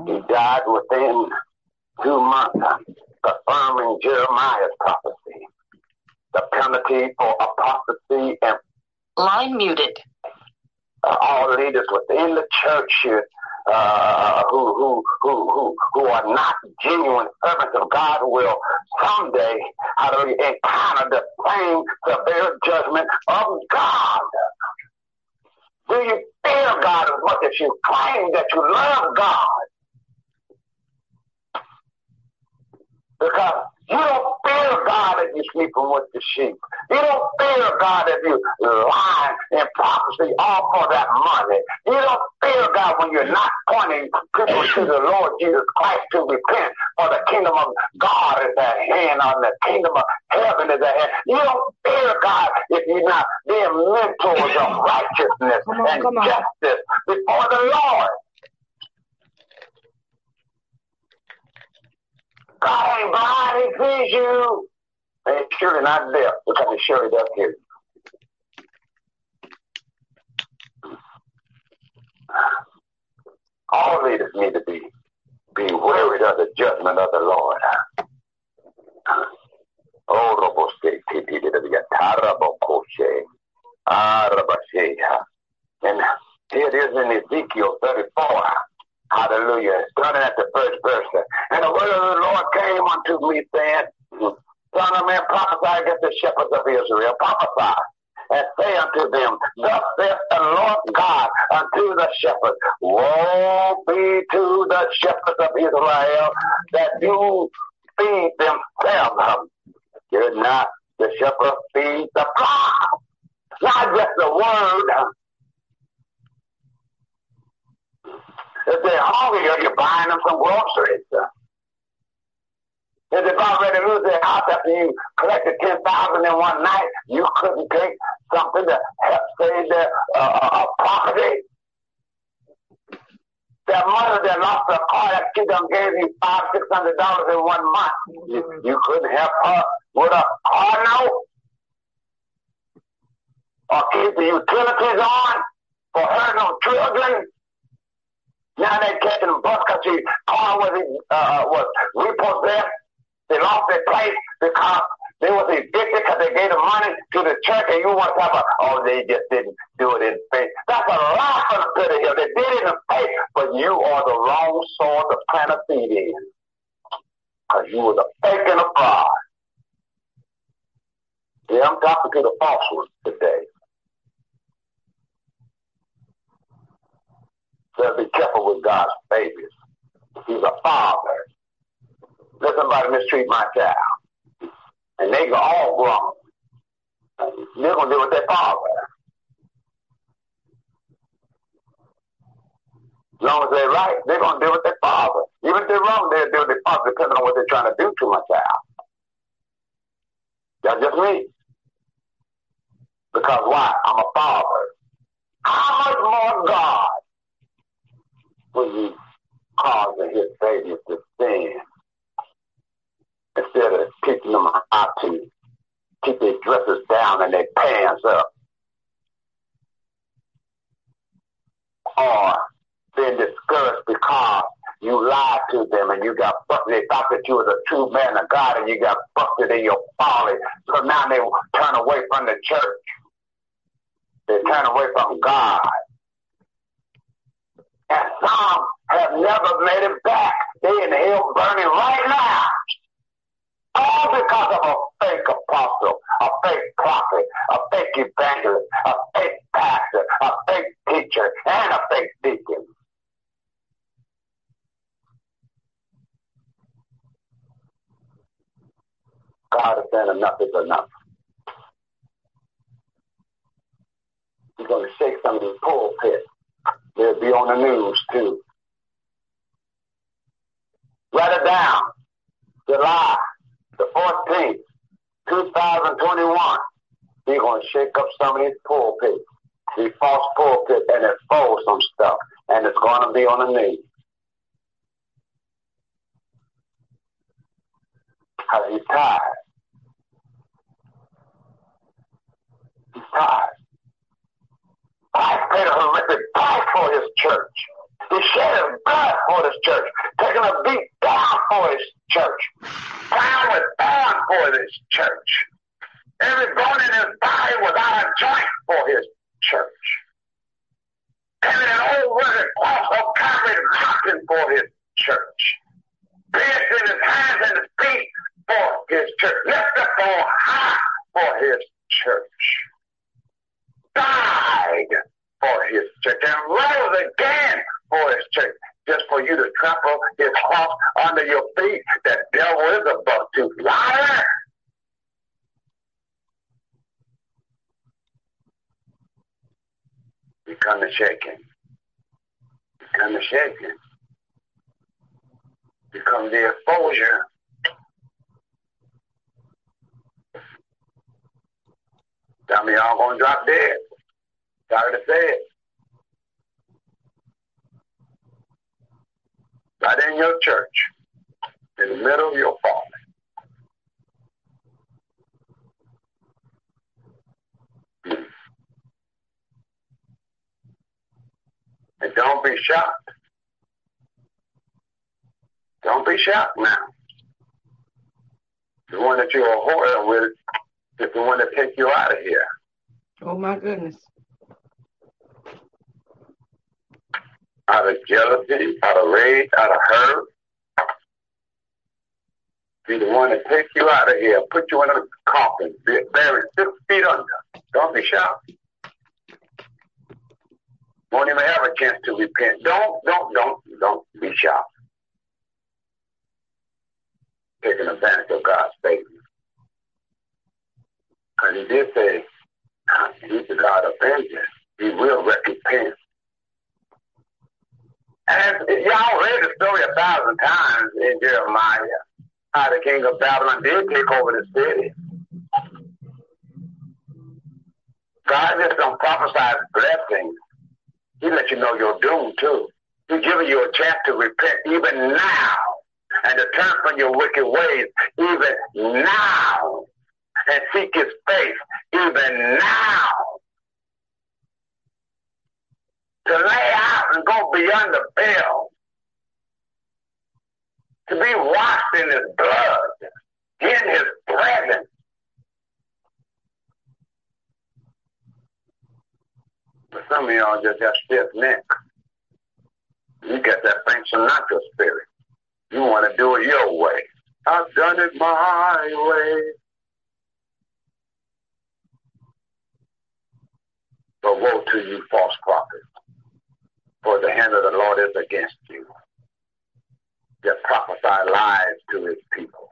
He died within two months, confirming Jeremiah's prophecy. The penalty for apostasy and Line muted. uh, all leaders within the church should uh, who, who, who, who, who are not genuine servants of God will someday, hallelujah, encounter the same severe judgment of God. Do you fear God as much as you claim that you love God? Because you don't fear God if you're sleeping with the sheep. You don't fear God if you lie and prophecy all for that money. You don't fear God when you're not pointing people to the Lord Jesus Christ to repent for the kingdom of God is at hand on the kingdom of heaven is at hand. You don't fear God if you're not being mentors of righteousness on, and justice before the Lord. God ain't blind, he sees you. He's surely not deaf because he surely does hear you. All leaders need to be be worried of the judgment of the Lord. Oh. And here it is in Ezekiel 34. Hallelujah. Starting at the first verse. And the word of the Lord came unto me, saying, Son of man, prophesy against the shepherds of Israel. Prophesy and say unto them, Thus saith the Lord God unto the shepherds, Woe be to the shepherds of Israel that do feed themselves. Did not the shepherd feed the flock? Not just the word. If they're hungry, are you buying them some groceries? If about ready to lose their house after you collected ten thousand in one night, you couldn't take something to help save their uh, uh, property. That mother that lost her car, that she done gave you five, six hundred dollars in one month. You, you couldn't help her with a car note or keep the utilities on for her and her children. Now they're catching them bus because the car was uh, was repossessed. They lost their place because they was evicted because they gave the money to the church and you want to have a, oh, they just didn't do it in faith. That's a lie from the pit of hell. They did it in faith, but you are the wrong soil to plant a seed in. Because you was a fake and a fraud. Yeah, I'm talking to the false ones today. So be careful with God's babies. He's a father. Let somebody mistreat my child. And they go all grown. They're going to deal with their father. As long as they're right, they're going to deal with their father. Even if they're wrong, they'll deal with their father depending on what they're trying to do to my child. That's just me. Because why? I'm a father. How much more God will you causing his babies to sin instead of teaching them how to keep their dresses down and their pants up? Or being discouraged because you lied to them and you got busted. They thought that you was a true man of God and you got busted in your folly. So now they turn away from the church. They turn away from God. And some have never made it back. They in hell burning right now. All because of a fake apostle, a fake prophet, a fake evangelist, a fake pastor, a fake teacher, and a fake deacon. God is saying enough is enough. He's going to shake some of these pulpits. They'll be on the news too. Write it down. July the 14th, 2021, we're going to shake up some of these pulpits, these false pulpits, and expose some stuff. And it's going to be on the news. Because he's tired. He's tired. Christ paid a horrific price for his church. He shed his blood for his church, taking a beat down for his church, with thorns for his church. Every bone in his body was out of joint for his church. Having an old rugged cross of Calvary mountain for his church. Pierced in his hands and his feet for his church. Lifted up on high for his church. Died for his church and rose again his church. Just for you to trample his cross under your feet. That devil is about to liar. You come to shaking. You come to shaking. You come the exposure. Some of y'all gonna drop dead. Sorry to say it. Right in your church, in the middle of your falling. Hmm. And don't be shocked. Don't be shocked now. The one that you're a horror with is the one that take you out of here. Oh my goodness. Out of jealousy, out of rage, out of hurt. Be the one that take you out of here, put you in a coffin, be buried six feet under. Don't be shocked. Won't even have a chance to repent. Don't, don't, don't, don't be shocked. Taking advantage of God's favor. Because he did say, he's the God of vengeance. He will recompense. And y'all read the story a thousand times in Jeremiah, how the king of Babylon did take over the city. God just don't prophesy blessings he let you know your doom too. He's giving you a chance to repent even now and to turn from your wicked ways even now and seek his face even now. To lay out and go beyond the veil. To be washed in his blood, in his presence. But some of y'all just got stiff neck. You got that Frank Sinatra spirit. You want to do it your way. I've done it my way. But woe to you, false prophets, for the hand of the Lord is against you. That prophesy lies to his people.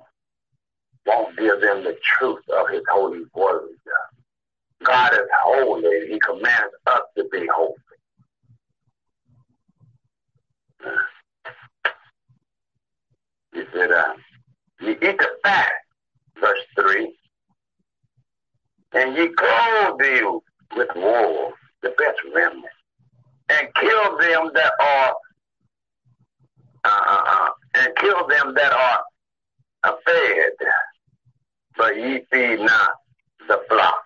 Won't give them the truth of his holy word. God is holy. He commands us to be holy. He said, uh, you eat the fat, verse 3, and ye clothe you with wool, the best remnant, and kill them that are, uh, uh, uh, and kill them that are fed, but ye feed not the flock.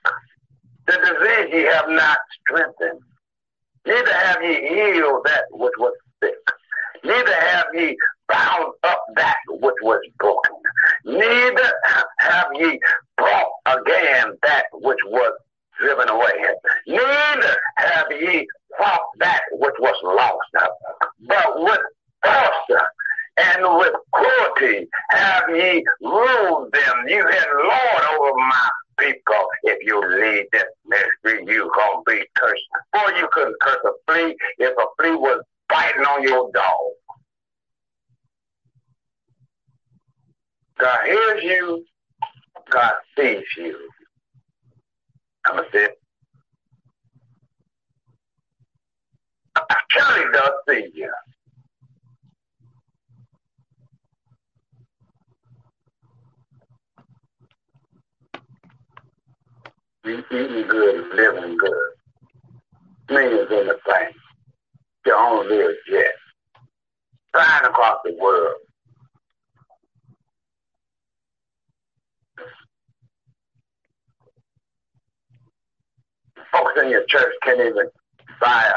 The disease ye have not strengthened, neither have ye healed that which was sick, neither have ye bound up that which was broken, neither have ye brought again that which was driven away, neither have ye fought that which was lost, but with force and with cruelty have ye ruled them. You had lord over my people. If you lead this ministry, you gonna be cursed. Or you couldn't curse a flea if a flea was biting on your dog. God hears you. God sees you. Say it. Charlie does see you. We eating good living good. Millions in the bank. Your own little jet. Flying across the world. Folks in your church can't even buy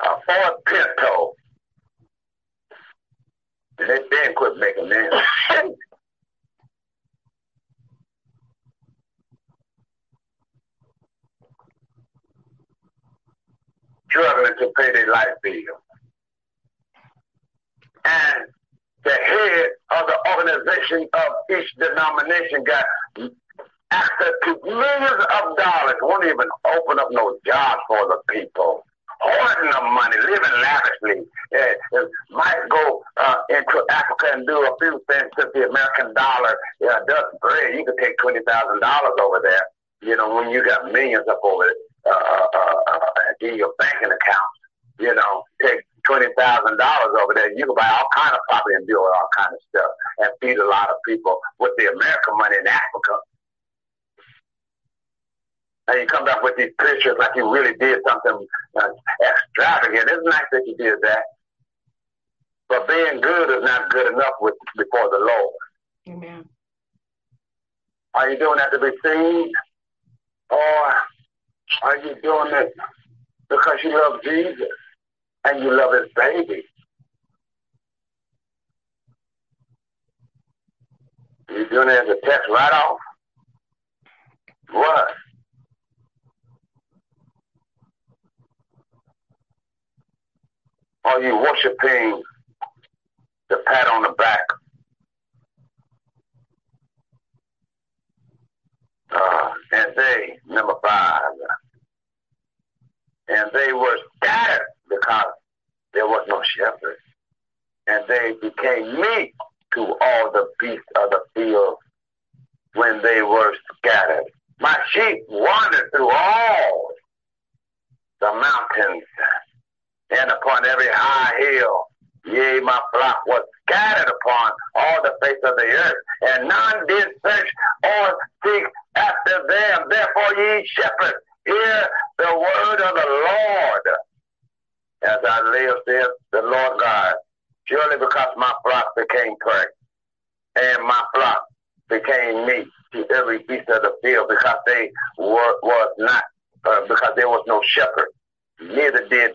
a, a Ford Pinto. And they then quit making them. Struggling [laughs] to pay their light bill. And the head of the organization of each denomination got access [laughs] to millions of dollars, won't even open up no jobs for the people. Hoarding the money, living lavishly. Yeah, might go uh, into Africa and do a few things to the American dollar yeah, does bread. You could take twenty thousand dollars over there. You know, when you got millions up over uh, uh, uh in your banking account. You know, take twenty thousand dollars over there, you can buy all kind of property and build all kind of stuff and feed a lot of people with the American money in Africa. And you come back with these pictures like you really did something uh, extravagant. It's nice that you did that. But being good is not good enough with before the Lord. Amen. Are you doing that to be seen? Or are you doing it because you love Jesus? and you love his baby. You doing it as a text right off? What? Are you worshiping the pat on the back? Uh, and they, number five, and they were scattered because there was no shepherd. And they became meat to all the beasts of the field when they were scattered. My sheep wandered through all the mountains and upon every high hill. Yea, my flock was scattered upon all the face of the earth, and none did search or seek after them. Therefore, ye shepherds, hear the word of the Lord as I live, saith the Lord God. Surely because my flock became prey, and my flock became meat to every beast of the field, because they were was not, uh, because there was no shepherd. Neither did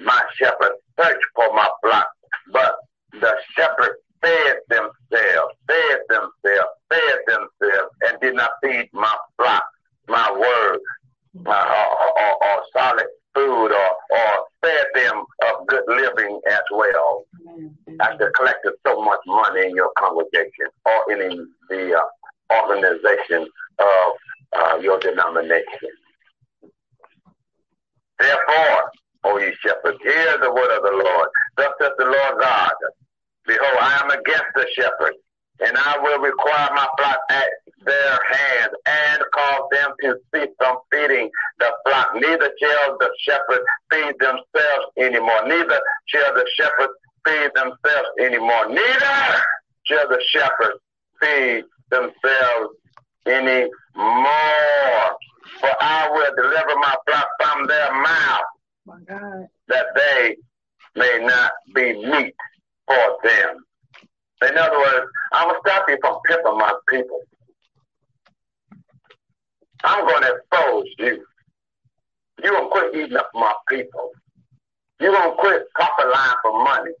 my shepherd search for my flock, but the shepherd fed themselves, fed themselves, fed themselves, and did not feed my flock, my word, uh, or, or, or solid food or, or fed them of good living as well. After collected so much money in your congregation or in the uh, organization of uh, your denomination. Therefore, O ye shepherds, hear the word of the Lord. Thus saith the Lord God, Behold, I am against the shepherds, and I will require my flock at their hands and cause them to cease from feeding the flock. Neither shall the shepherds feed themselves anymore. Neither shall the shepherds feed themselves anymore. Neither shall the shepherds feed themselves anymore. For I will deliver my flock from their mouth, that they may not be meat for them. In other words, I'm going to stop you from pimping my people. I'm going to expose you. You're going to quit eating up my people. You're going to quit popping line for money,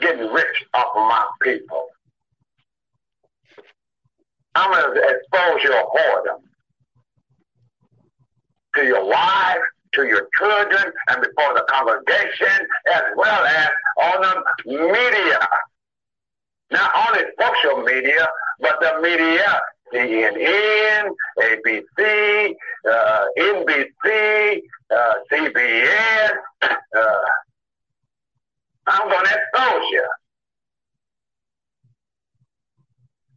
getting rich off of my people. I'm going to expose your whoredom to your wife, to your children, and before the congregation, as well as on the media. Not only social media, but the media CNN, ABC, uh, NBC, uh, CBS. Uh, I'm going to expose you.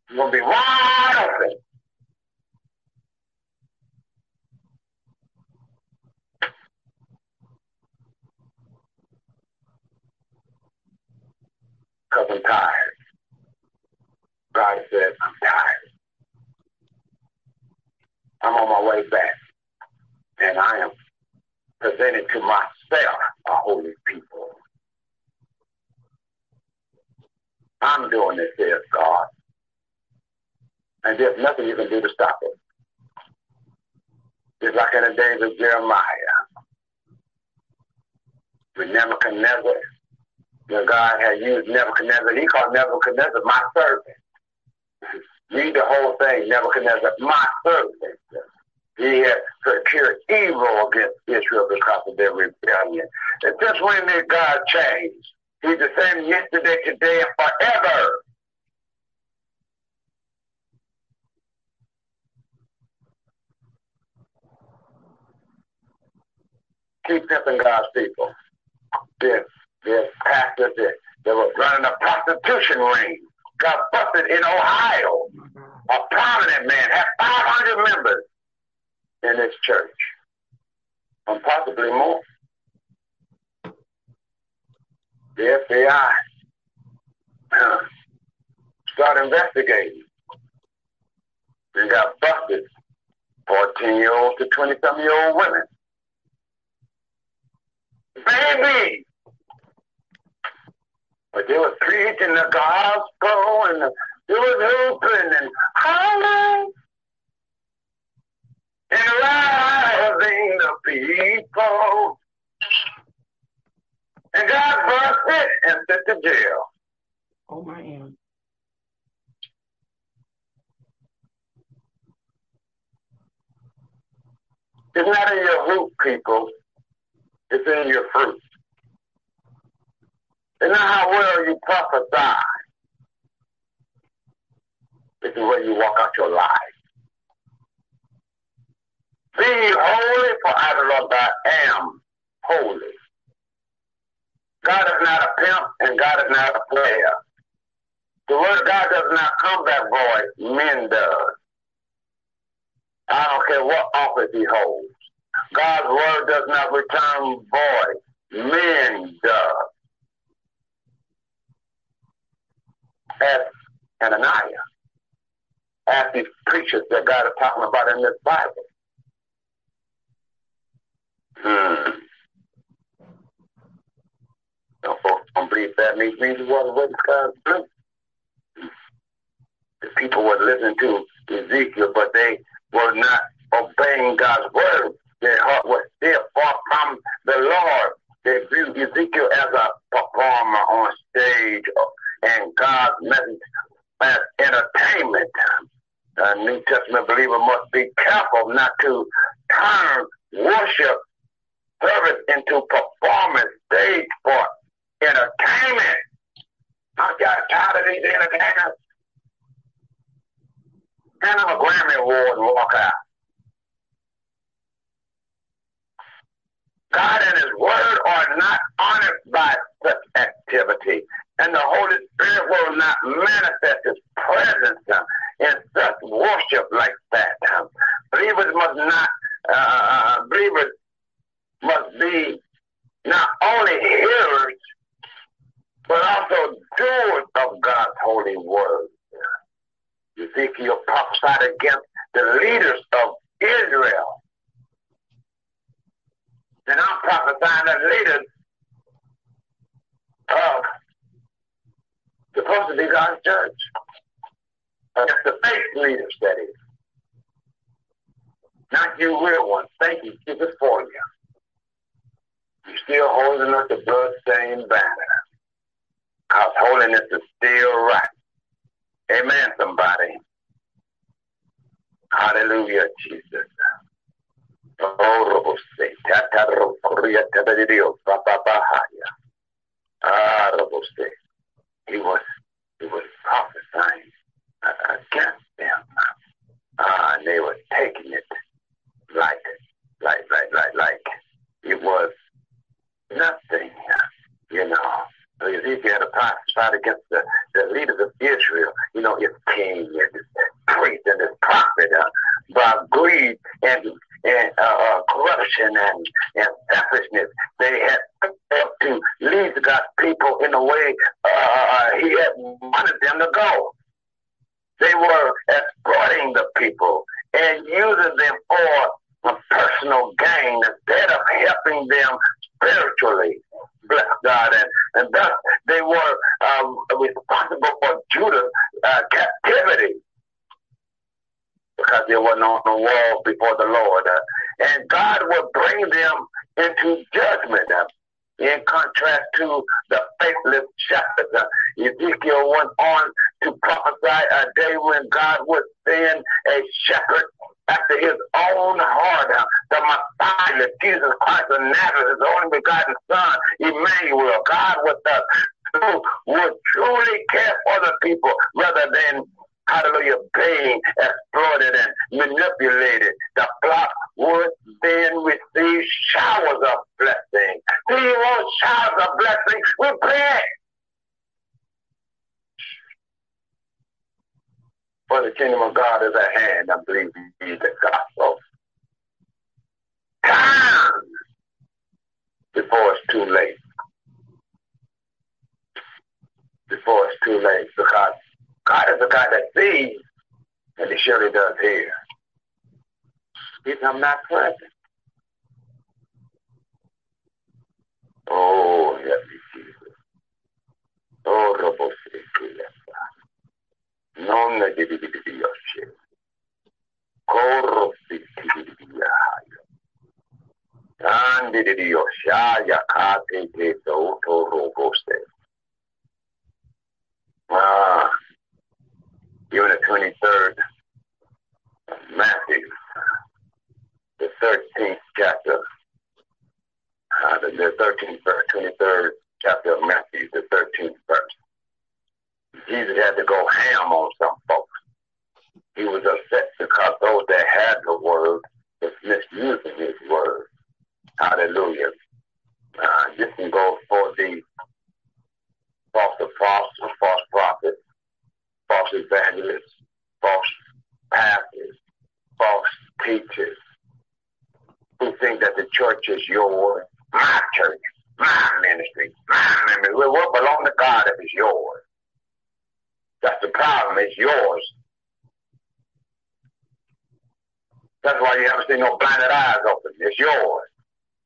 You're going to be wide open. Because I'm tired. God said, I'm tired. I'm on my way back. And I am presenting to myself a holy people. I'm doing this, says God. And there's nothing you can do to stop it. Just like in the days of Jeremiah. With Nebuchadnezzar, when God had used Nebuchadnezzar, he called Nebuchadnezzar my servant. Read the whole thing, Nebuchadnezzar, my servant. He had procured evil against Israel because of their rebellion. And just when did God change? He's the same yesterday, today, and forever. Keep pimping God's people. This, this pastor, this, they were running a prostitution ring. Got busted in Ohio. A prominent man had 500 members in his church, and possibly more. The FBI [clears throat] started investigating and got busted 14 year olds to 20 some year old women. Baby! But they were preaching the gospel and they was open and hollering and rising the people. And God busted and sent to jail. Oh my God. It's not in your root, people. It's in your fruit. It's not how well you prophesy. It's the way you walk out your life. Be holy, for I, the Lord God, am holy. God is not a pimp, and God is not a player. The word of God does not come back void, men does. I don't care what office he holds. God's word does not return void, men does. As Ananias, as these preachers that God is talking about in this Bible. Hmm. Some folks don't believe that means was what the sky is blue. The people were listening to Ezekiel, but they were not obeying God's word. Their heart was still far from the Lord. They viewed Ezekiel as a performer on stage and God's message as entertainment. A New Testament believer must be careful not to turn worship service into performance stage for entertainment. I got tired of these entertainers. Hand them a Grammy Award and walk out. God and His Word are not honored by such activity, and the Holy Spirit will not manifest His presence in such worship like that. Believers must not, uh, believers must be not only hearers, but also doers of God's holy word. Ezekiel prophesied against the leaders of Israel. And I'm prophesying the leaders of supposed to be God's church. That's the faith leaders, that is. Not you real ones. Thank you, Jesus, for you. You're still holding up the blood-stained banner. Because holiness is still right. Amen, somebody. Hallelujah, Jesus. Oh, he was he was prophesying against them. Uh, and they were taking it like like like like like it was nothing, you know. Ezekiel had to prophesy against the, the leaders of Israel, you know, his king and his priest and his prophet, uh, by greed and and uh, uh, corruption and, and selfishness. They had [clears throat] to lead God's people in the way uh, he had wanted them to go. They were exploiting the people and using them for a personal gain instead of helping them spiritually. Bless God. And, and thus they were um, responsible for Judah's uh, captivity. Because they were not on the wall before the Lord. And God will bring them into judgment. In contrast to the faithless shepherds, Ezekiel went on to prophesy a day when God would send a shepherd after his own heart, the Messiah, Jesus Christ of Nazareth, his only begotten Son, Emmanuel, God with us, who would truly care for the people rather than hallelujah, being exploited and manipulated. The flock would then receive showers of blessing. Do you want showers of blessing? Repent. For the kingdom of God is at hand. I believe you the gospel. Time before it's too late. Before it's too late, because God is a God that sees, and He surely does hear. He's I'm not present. Oh, Jesus. Oh, Robo. Ah, the 23rd Matthew, the 13th chapter, uh, the, the 13th verse, 23rd chapter of Matthew, the 13th verse. Jesus had to go ham on some folks. He was upset because those that had the word was misusing his word. Hallelujah. Uh, this can go for the false apostles, false prophets, false evangelists, false pastors, false teachers who think that the church is yours, my church, my ministry, my ministry. What belong to God if it's yours? That's the problem. It's yours. That's why you haven't seen no blinded eyes open. It's yours.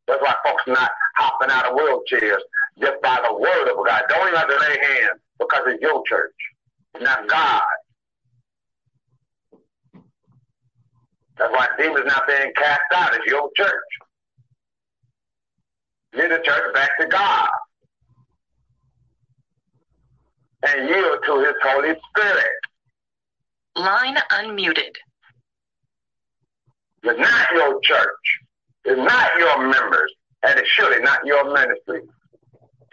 That's why folks not hopping out of wheelchairs just by the word of God. Don't even have to lay hands because it's your church not God. That's why demons not being cast out. It's your church. Lead the church back to God. And yield to his Holy Spirit. Line unmuted. It's not your church. It's not your members. And it's surely not your ministry.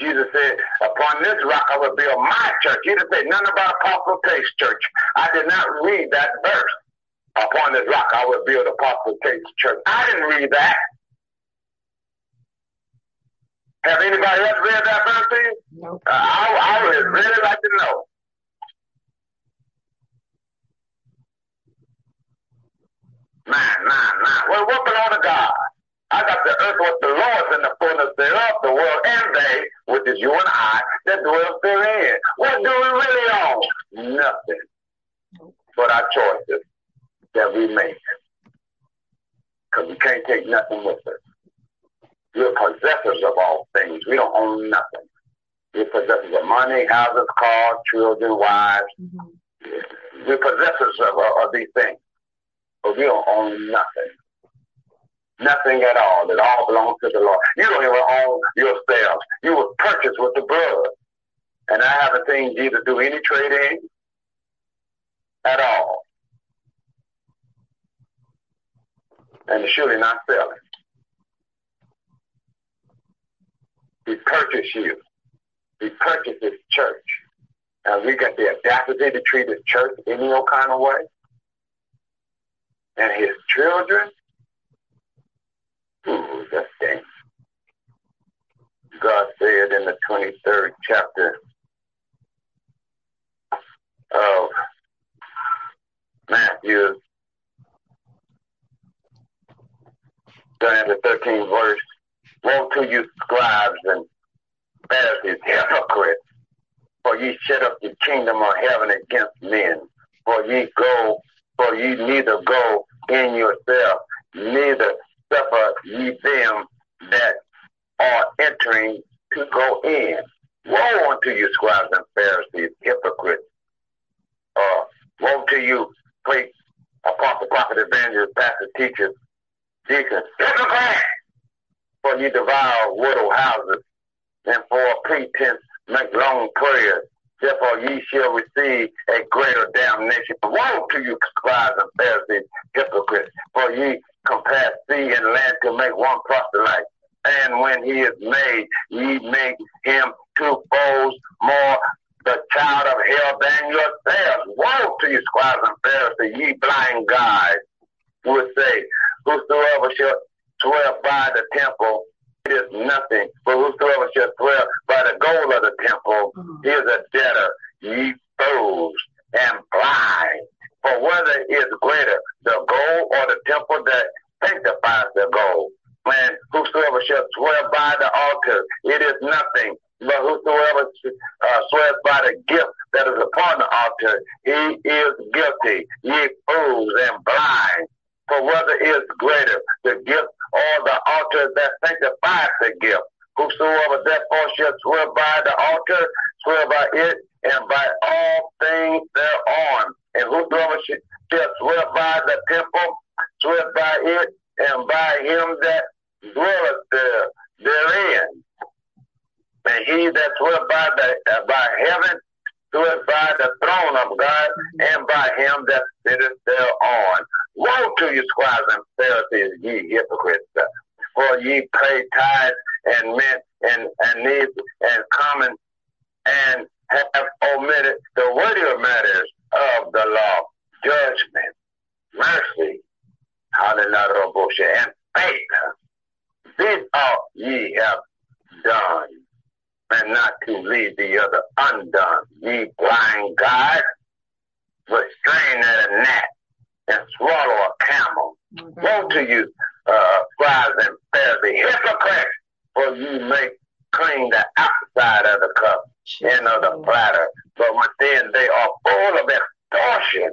Jesus said, Upon this rock I will build my church. He didn't say nothing about Apostle Tate's church. I did not read that verse. Upon this rock I will build Apostle Tate's church. I didn't read that. Have anybody else read that verse to you? No. Uh, I, I would really like to know. Man, man, man. Well, what belong to God? I got the earth with the Lord and the fullness thereof, the world and they, which is you and I, that dwell therein. What do we really own? Nothing but our choices that we make. Because we can't take nothing with us. We're possessors of all things. We don't own nothing. We're possessors of money, houses, cars, children, wives. Mm-hmm. We're possessors of, of these things. But we don't own nothing. Nothing at all. It all belongs to the Lord. You don't even own yourself. You were purchased with the blood. And I haven't seen Jesus do any trading at all. And surely not selling. He purchased you. He purchased this church. And we got the audacity to treat his church any old kind of way. And his children Ooh, that's thing. God said in the 23rd chapter of Matthew, during the 13th verse, Woe to you, scribes and Pharisees, hypocrites, for ye set up the kingdom of heaven against men. For ye go, for ye neither go in yourself, neither suffer ye them that are entering to go in. Woe unto you, scribes and Pharisees, hypocrites. Uh, woe to you, apostle, prophet, evangelist, pastor, teachers, deacons, [clears throat] hypocrites, for you devour widow houses, and for pretense make long prayers. Therefore ye shall receive a greater damnation. Woe to you, scribes and Pharisees, hypocrites, for ye compass sea and land to make one proselyte. And when he is made, ye make him two folds more the child of hell than yourselves. Woe to you, scribes and Pharisees, ye blind who would say, Whosoever shall swear by the temple, it is nothing. But whosoever shall swear by the gold of the temple mm-hmm. is a debtor. Ye fools and blind. For whether is greater, the gold or the temple that sanctifies the gold? And whosoever shall swear by the altar, it is nothing. But whosoever uh, swears by the gift that is upon the altar, he is guilty. Ye fools and blind. For whether is greater, the gift or the altar that sanctifies the gift? Whosoever therefore shall swear by the altar, swear by it and by all things thereon. And whosoever shall swear by the temple, swear by it and by him that dwelleth there, therein. And he that swear by the uh, by heaven, swear by the throne of God, and by him that sitteth thereon. Woe to you, scribes and Pharisees, ye hypocrites! For ye pay tithes and mint and and needs and cummin and have omitted the weightier matters of the law, judgment, mercy, hallelujah, and faith. These all ye have done, and not to leave the other undone. Ye blind guides, restrain at a gnat and swallow a camel. Mm-hmm. Woe to you, uh, scribes and Pharisees, hypocrites, for you make clean the outside of the cup and of the platter, but within they are full of extortion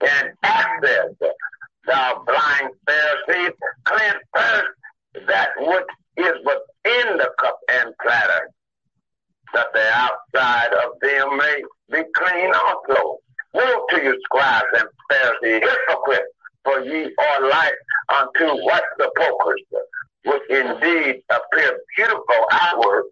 and access. Thou blind Pharisees, cleanse first that which is within the cup and platter, that the outside of them may be clean also. Woe to you, scribes and Pharisees, hypocrites, for ye are like unto white sepulchres, which indeed appear beautiful outward,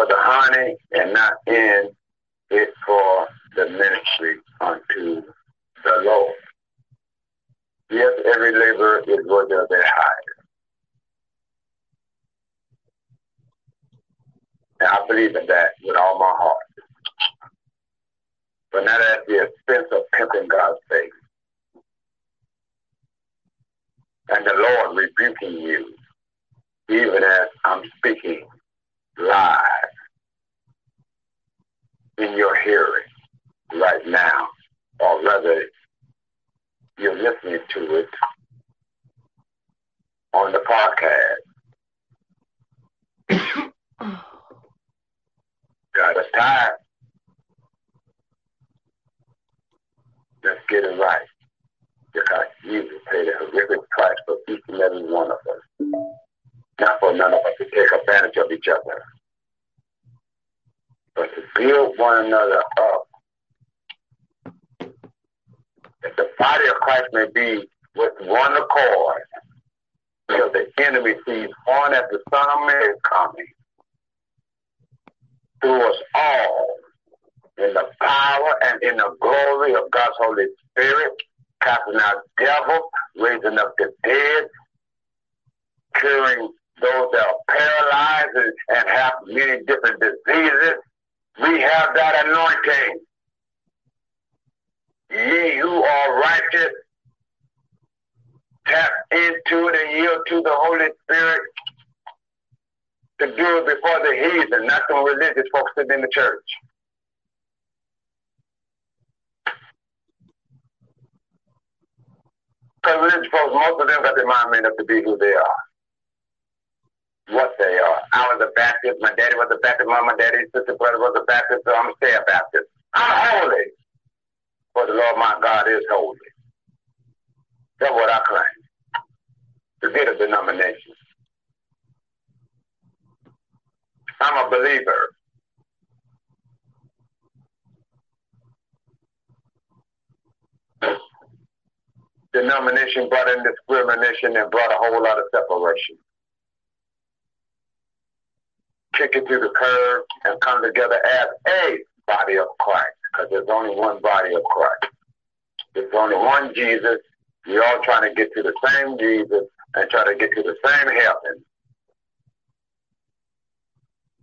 for the honey and not in it for the ministry unto the Lord. Yes, every labor is worthy of their hire. And I believe in that with all my heart. But not at the expense of pimping God's face. And the Lord rebuking you, even as I'm speaking live in your hearing right now, or rather, you're listening to it on the podcast. [coughs] God is tired. Let's get it right. Because Jesus paid a horrific price for each and every one of us. Not for none of us to take advantage of each other, but to build one another up. That the body of Christ may be with one accord, because the enemy sees on as the Son of Man coming through us all in the power and in the glory of God's Holy Spirit, casting out devils, raising up the dead, curing those that are paralyzed and, and have many different diseases. We have that anointing. Ye who are righteous, tap into it and yield to the Holy Spirit to do it before the heathen, not the religious folks sitting in the church. Because religious folks, most of them got their mind made up to be who they are. What they are. I was a Baptist, my daddy was a Baptist, mama, daddy, sister, brother was a Baptist, so I'm stay a Baptist. I'm holy. For the Lord my God is holy. That's what I claim. To get a denomination. I'm a believer. Denomination brought in discrimination and brought a whole lot of separation. Kick it to the curb and come together as a body of Christ, because there's only one body of Christ. There's only one Jesus. We're all trying to get to the same Jesus and try to get to the same heaven.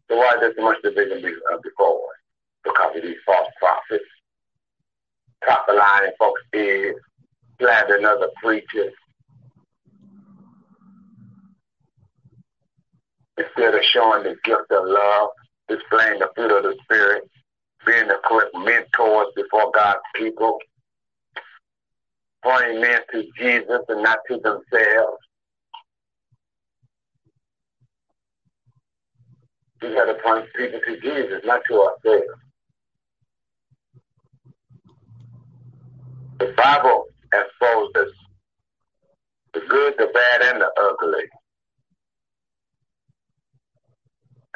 So why is there so much division uh, before? Because of these false prophets. Top the line in folks' ears, slandering other preachers. Instead of showing the gift of love, displaying the fruit of the Spirit, being the correct mentors before God's people, pointing men to Jesus and not to themselves. We got to point people to Jesus, not to ourselves. The Bible exposes the good, the bad, and the ugly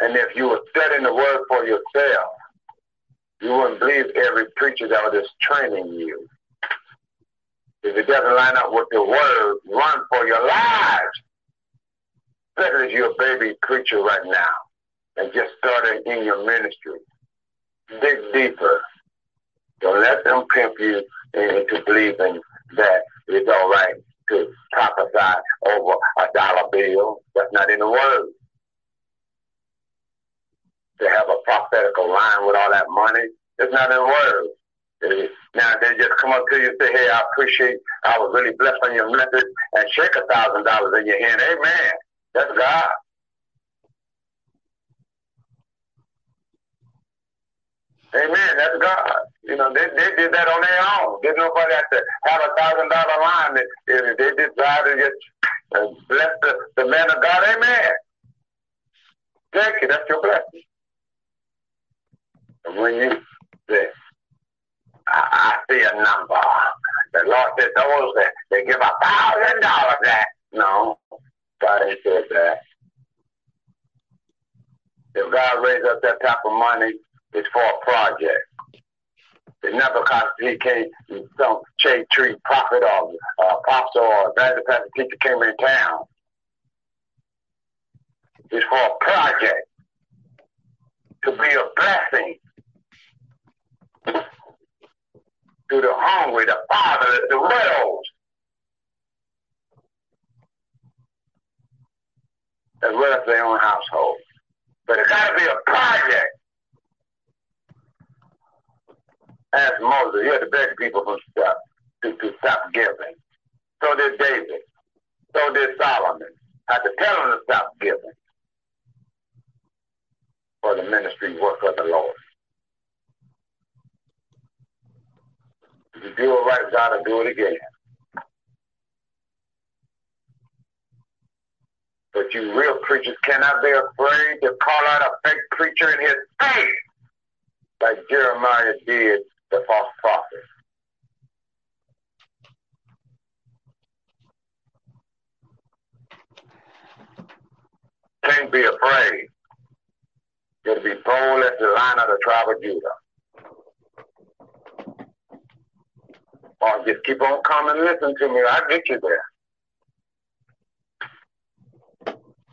And if you were studying the word for yourself, you wouldn't believe every preacher that was just training you. If it doesn't line up with the word, run for your lives. Especially if you're a baby preacher right now and just starting in your ministry. Dig deeper. Don't let them pimp you into believing that it's all right to prophesy over a dollar bill. That's not in the word. To have a prophetical line with all that money, it's not in words. Now they just come up to you and say, "Hey, I appreciate. I was really blessed on your message," and shake a thousand dollars in your hand. Amen. That's God. Amen. That's God. You know, they, they did that on their own. There's nobody have to have a thousand dollar line. If they decided to just uh, bless the, the man of God, amen. Thank you. That's your blessing. When you say, I, I see a number, the Lord said those that they give a thousand dollars that. No, God said that. If God raised up that type of money, it's for a project. It's not because he came, some shade tree prophet or uh, apostle or evangelist pastor teacher came in town. It's for a project to be a blessing to the hungry, the fatherless, the widows. As well as their own household. But it's got to be a project. As Moses, he had to beg people from stop, to, to stop giving. So did David. So did Solomon. Had to tell them to stop giving for the ministry work of the Lord. You do it right, God will do it again. But you real preachers cannot be afraid to call out a fake preacher in his face like Jeremiah did the false prophet. Can't be afraid. You to be bold as the lion of the tribe of Judah. Or just keep on coming and listen to me. I'll get you there.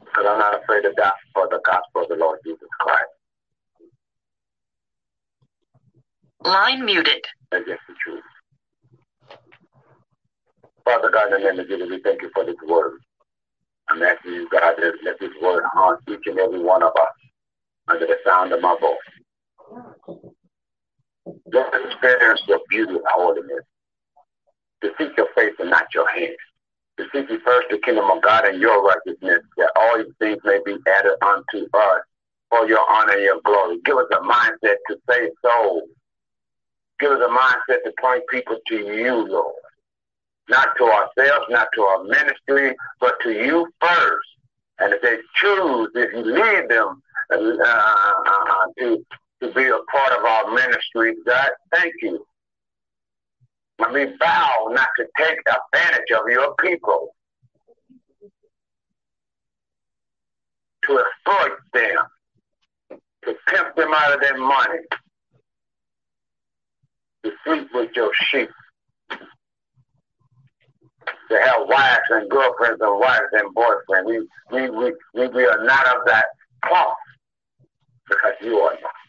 Because I'm not afraid to die for the gospel of the Lord Jesus Christ. Line muted. That's the truth. Father God, in the name of Jesus, we thank you for this word. I'm asking you, God, to let this word haunt each and every one of us under the sound of my voice. Let us experience your beauty and holiness. To seek your face and not your hands. To seek you first the kingdom of God and your righteousness, that all these things may be added unto us for your honor and your glory. Give us a mindset to save souls Give us a mindset to point people to you, Lord. Not to ourselves, not to our ministry, but to you first. And if they choose, if you lead them uh, uh, to, to be a part of our ministry, God, thank you. And we vow not to take advantage of your people, to exploit them, to pimp them out of their money, to sleep with your sheep, to have wives and girlfriends and wives and boyfriends. We, we, we, we, we are not of that cloth because you are not.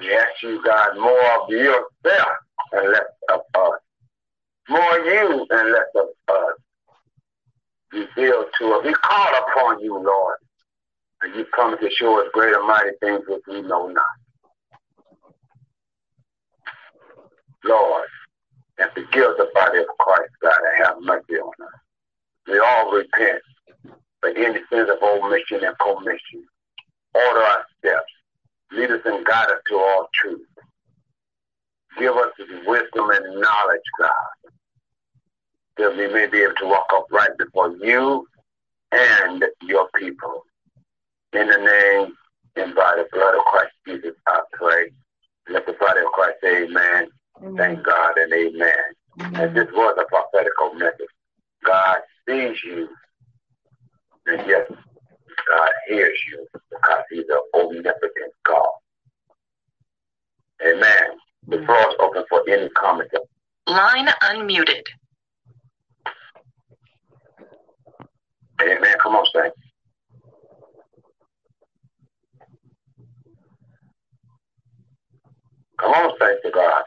Ask you, God, more of yourself and less of us. More you and less of us. Reveal to us. We call upon you, Lord. And you come to show us great and mighty things which we know not. Lord, and forgive the body of Christ, God, and have mercy on us. We all repent for any sins of omission and commission. Order our steps. Lead us and guide us to all truth. Give us the wisdom and knowledge, God, that we may be able to walk upright before you and your people. In the name and by the blood of Christ Jesus, I pray. Let the body of Christ say amen. Amen. Thank God and amen. amen. And this was a prophetical message. God sees you. And yes, God hears you because he's an omnipotent God. Amen. The mm. floor is open for any comment. Line unmuted. Amen. Come on, Saint. Come on, thank to God.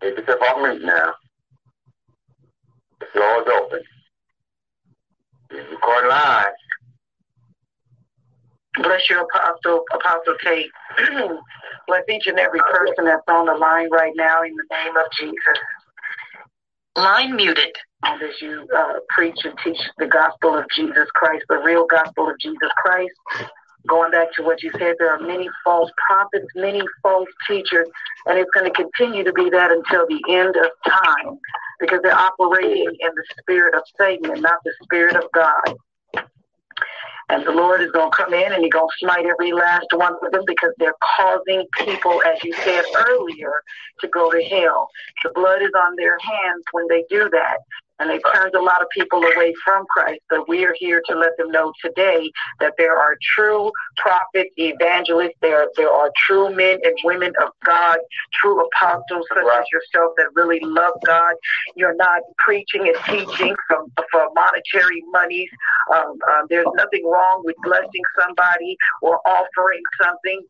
Take yourself off mute now. The floor is open. It's recording live. Bless you, Apostle, Apostle Kate. [clears throat] Bless each and every person that's on the line right now in the name of Jesus. Line muted. And as you uh, preach and teach the gospel of Jesus Christ, the real gospel of Jesus Christ, going back to what you said, there are many false prophets, many false teachers, and it's going to continue to be that until the end of time because they're operating in the spirit of Satan and not the spirit of God. And the Lord is going to come in and He's going to smite every last one of them because they're causing people, as you said earlier, to go to hell. The blood is on their hands when they do that and they've turned a lot of people away from Christ. But we are here to let them know today that there are true prophets, evangelists, there, there are true men and women of God, true apostles such as yourself that really love God. You're not preaching and teaching from, for monetary monies. Um, um, there's nothing wrong with blessing somebody or offering something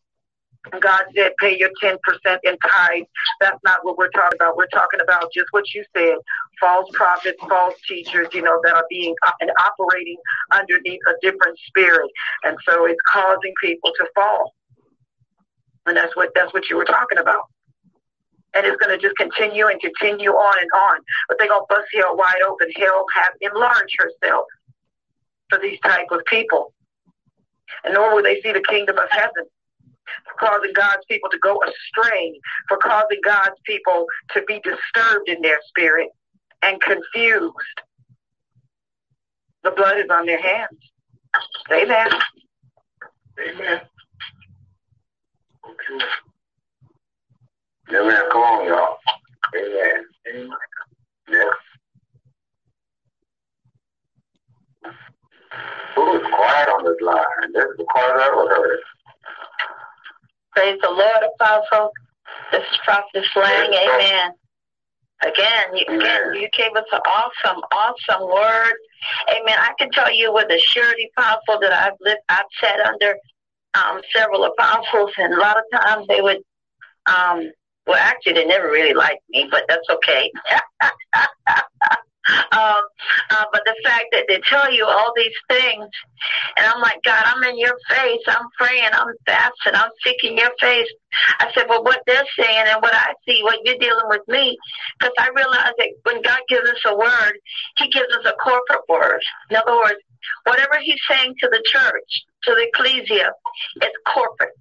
God said, pay your 10% in tithes. That's not what we're talking about. We're talking about just what you said false prophets, false teachers, you know, that are being uh, and operating underneath a different spirit. And so it's causing people to fall. And that's what that's what you were talking about. And it's going to just continue and continue on and on. But they're going to bust hell wide open. Hell have enlarged herself for these type of people. And nor will they see the kingdom of heaven for causing God's people to go astray, for causing God's people to be disturbed in their spirit and confused. The blood is on their hands. Amen. Amen. Okay. Amen. Come on, y'all. Amen. Amen. Yeah. Who is quiet on this line? This is the quiet I ever heard. Praise the Lord, Apostle. This is Prophet Lang. Amen. Again, you, again, you gave us an awesome, awesome word. Amen. I can tell you with a surety, Apostle, that I've lived, I've sat under um, several apostles, and a lot of times they would, um, well, actually, they never really liked me, but that's okay. [laughs] Um, uh, but the fact that they tell you all these things, and I'm like, God, I'm in your face. I'm praying. I'm fasting. I'm seeking your face. I said, well, what they're saying and what I see, what you're dealing with me, because I realize that when God gives us a word, He gives us a corporate word. In other words, whatever He's saying to the church, to the ecclesia, it's corporate.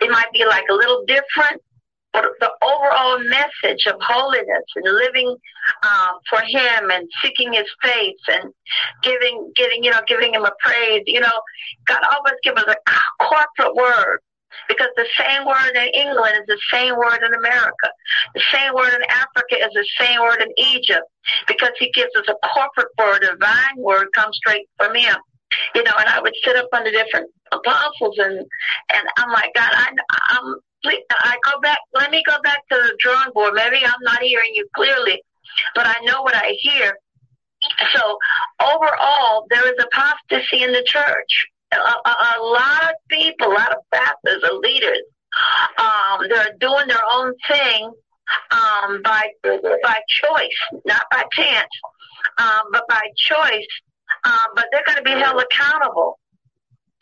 It might be like a little different, but the overall message of holiness and living um, for Him and seeking His face and giving, getting, you know, giving Him a praise. You know, God always give us a corporate word because the same word in England is the same word in America. The same word in Africa is the same word in Egypt because He gives us a corporate word, a divine word comes straight from Him. You know, and I would sit up under different apostles and and I'm like, God, I, I'm I go back. Let me go back to the drawing board. Maybe I'm not hearing you clearly, but I know what I hear. So overall, there is apostasy in the church. A, a, a lot of people, a lot of pastors and leaders, um, they're doing their own thing um, by by choice, not by chance, um, but by choice. Um, but they're going to be held accountable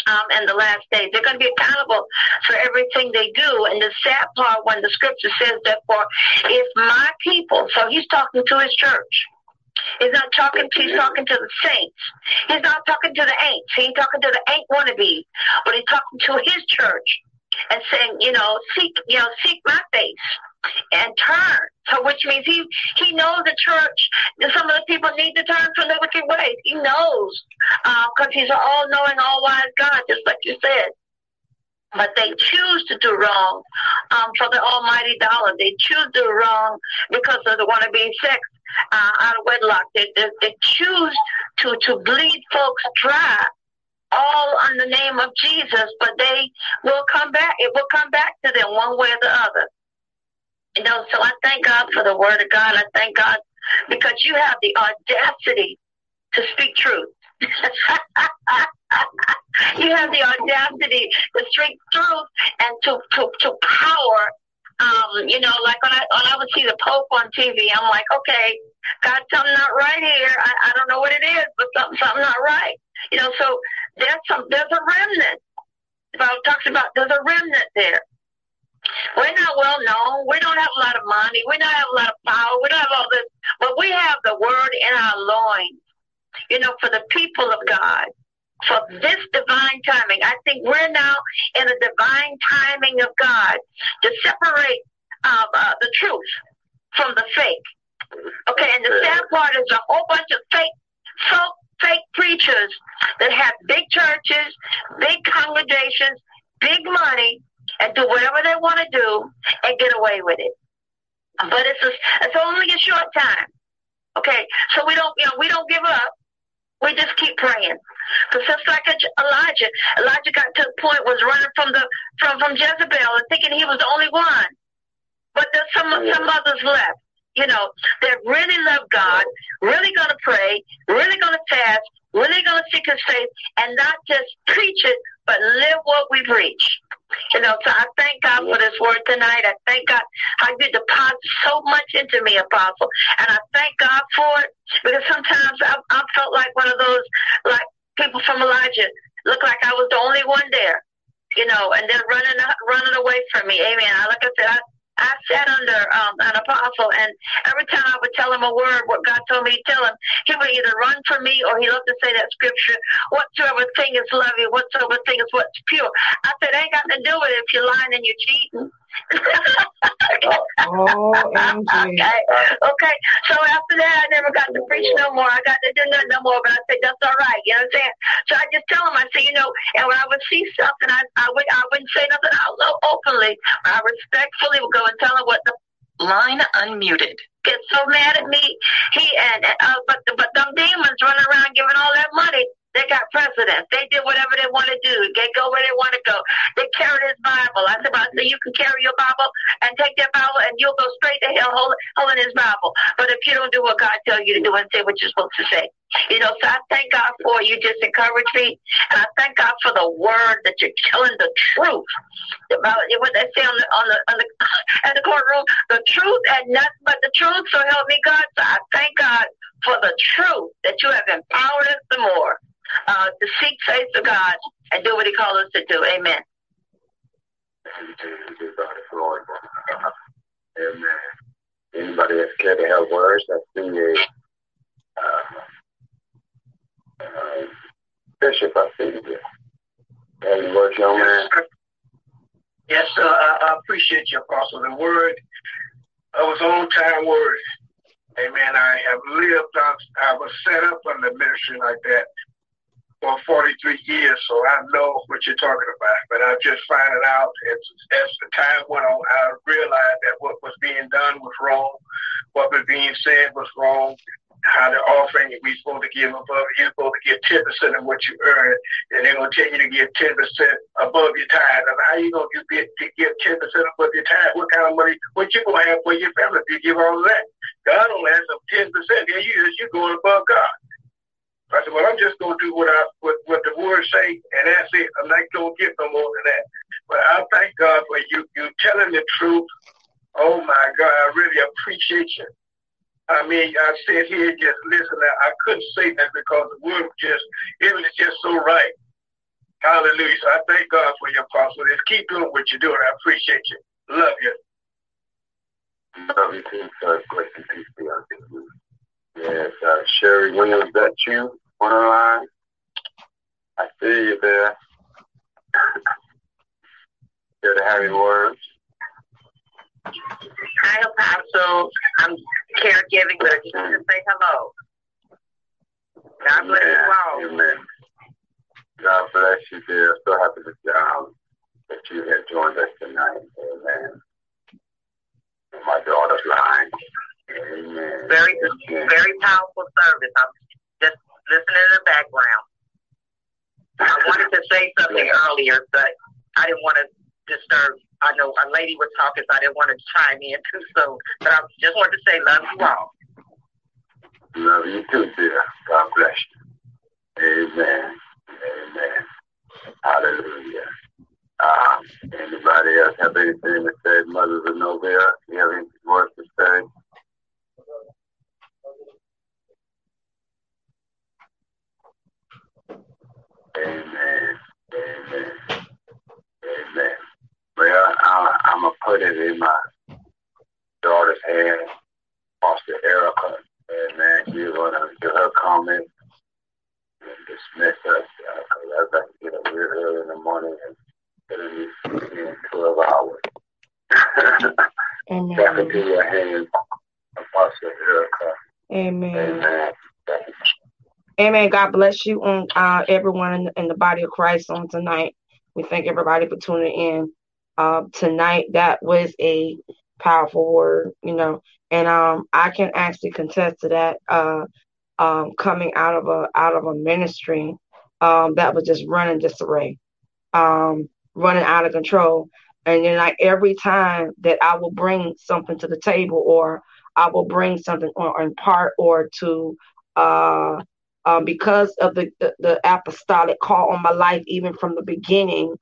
um, in the last days. They're going to be accountable for everything they do. And the sad part when the scripture says that for if my people, so he's talking to his church. He's not talking to he's talking to the saints. He's not talking to the ain'ts. He ain't talking to the ain't wannabe, but he's talking to his church and saying, you know, seek, you know, seek my face and turn. So, which means he he knows the church. Some of the people need to turn from their wicked ways. He knows because uh, he's an all-knowing, all-wise God, just like you said. But they choose to do wrong um, for the almighty dollar. They choose to do wrong because they want to be sex uh, out of wedlock. They, they, they choose to to bleed folks dry all on the name of Jesus, but they will come back. It will come back to them one way or the other. You know, so I thank God for the word of God. I thank God because you have the audacity to speak truth. [laughs] you have the audacity to speak truth and to, to, to power. Um, you know, like when I when I would see the Pope on TV, I'm like, okay, got something not right here. I, I don't know what it is, but something something not right. You know, so there's some there's a remnant. The Bible talks about there's a remnant there. We're not well known. We don't have a lot of money. We don't have a lot of power. We don't have all this, but we have the word in our loins. You know, for the people of God, for this divine timing. I think we're now in a divine timing of God to separate uh, uh, the truth from the fake. Okay, and the sad part is a whole bunch of fake folk fake preachers that have big churches, big congregations, big money, and do whatever they want to do and get away with it. But it's a, it's only a short time. Okay, so we don't you know we don't give up. We just keep praying. Because just like Elijah, Elijah got to the point was running from the from from Jezebel and thinking he was the only one. But there's some some others left you know, that really love God, really going to pray, really going to fast, really going to seek His face, and not just preach it, but live what we preach. You know, so I thank God for this word tonight. I thank God how you deposit so much into me, Apostle, and I thank God for it because sometimes I, I felt like one of those like people from Elijah, looked like I was the only one there you know, and then running running away from me. Amen. Like I said, I I sat under um, an apostle, and every time I would tell him a word, what God told me to tell him, he would either run from me or he loved to say that scripture, whatsoever thing is lovely, whatsoever thing is what's pure. I said, ain't got to do with it if you're lying and you're cheating oh, okay. Okay. So after that, I never got to preach no more. I got to do nothing no more. But I said, that's all right. You know what I'm saying? So I just tell them, I say, you know, and when I would see something, I, I, would, I wouldn't say nothing out loud openly. I respectfully would go and tell them what the line unmuted. Get so mad at me. He and uh, but but them demons running around giving all that money. They got presidents. They did whatever they want to do. They go where they want to go. They carried his Bible. I said, I said, you can carry your Bible and take that Bible and you'll go straight to hell holding his Bible. But if you don't do what God tells you to do and say what you're supposed to say, you know, so I thank God for you just encourage me. And I thank God for the word that you're telling the truth about what they say on the, on the, on the, [coughs] in the courtroom, the truth and nothing but the truth. So help me God. So I thank God for the truth that you have empowered us the more uh, to seek face of God and do what He calls us to do. Amen. Amen. Anybody that's care to have words, I see a uh, uh, Bishop, I see you. Any words, young man? Yes, sir. I, I appreciate your apostle. The word it was on time word. Amen. I have lived, I was set up on the ministry like that for 43 years, so I know what you're talking about. But I'm just it out as, as the time went on, I realized that what was being done was wrong, what was being said was wrong, how the offering we supposed to give above, you're supposed to give 10% of what you earn, and they're going to tell you to give 10% above your tithe. And how you going to give, give 10% above your tithe? What kind of money, what you going to have for your family if you give all of that? God only has some 10%. Yeah, you, you're going above God. I said, well, I'm just going to do what I what, what the word say, and that's it. I'm not going to get no more than that. But I thank God for you you telling the truth. Oh my God, I really appreciate you. I mean, I sit here just listening. I couldn't say that because the word just it was just so right. Hallelujah. So I thank God for your apostle. Just keep doing what you're doing. I appreciate you. Love you. Love you too, sir. Grace and be unto you. Yes, uh, Sherry Williams, that you on the line? I see you there. [laughs] Here to have your words. Hi, Apostle. I'm caregiving, but I just want to say hello. God bless Amen. you all. Amen. God bless you, dear. So happy to, um, that you have joined us tonight. Amen. My daughter's line. Amen. Very, very powerful service. I'm just listening in the background. I wanted to say something earlier, but I didn't want to disturb. I know a lady was talking, so I didn't want to chime in [laughs] too soon. But I just wanted to say, love you all. Love you too, dear. God bless you. Amen. Amen. Hallelujah. Um, anybody else have anything to say? Mother Zenobia, you have any words to say? Amen. Amen. Amen. Well, I, I'm going to put it in my daughter's hand, Pastor Erica. Amen. She's going to her comment and dismiss us because uh, I got to get up real early in the morning and get in 12 hours. Amen. Back into your hands, Apostle Erica. Amen. Amen. Amen. God bless you and uh, everyone in, in, the body of Christ on tonight. We thank everybody for tuning in uh, tonight. That was a powerful word, you know, and um, I can actually contest to that. Uh, um, coming out of a out of a ministry um, that was just running disarray, um, running out of control, and then like every time that I will bring something to the table, or I will bring something or impart or to uh, um, because of the, the, the apostolic call on my life, even from the beginning.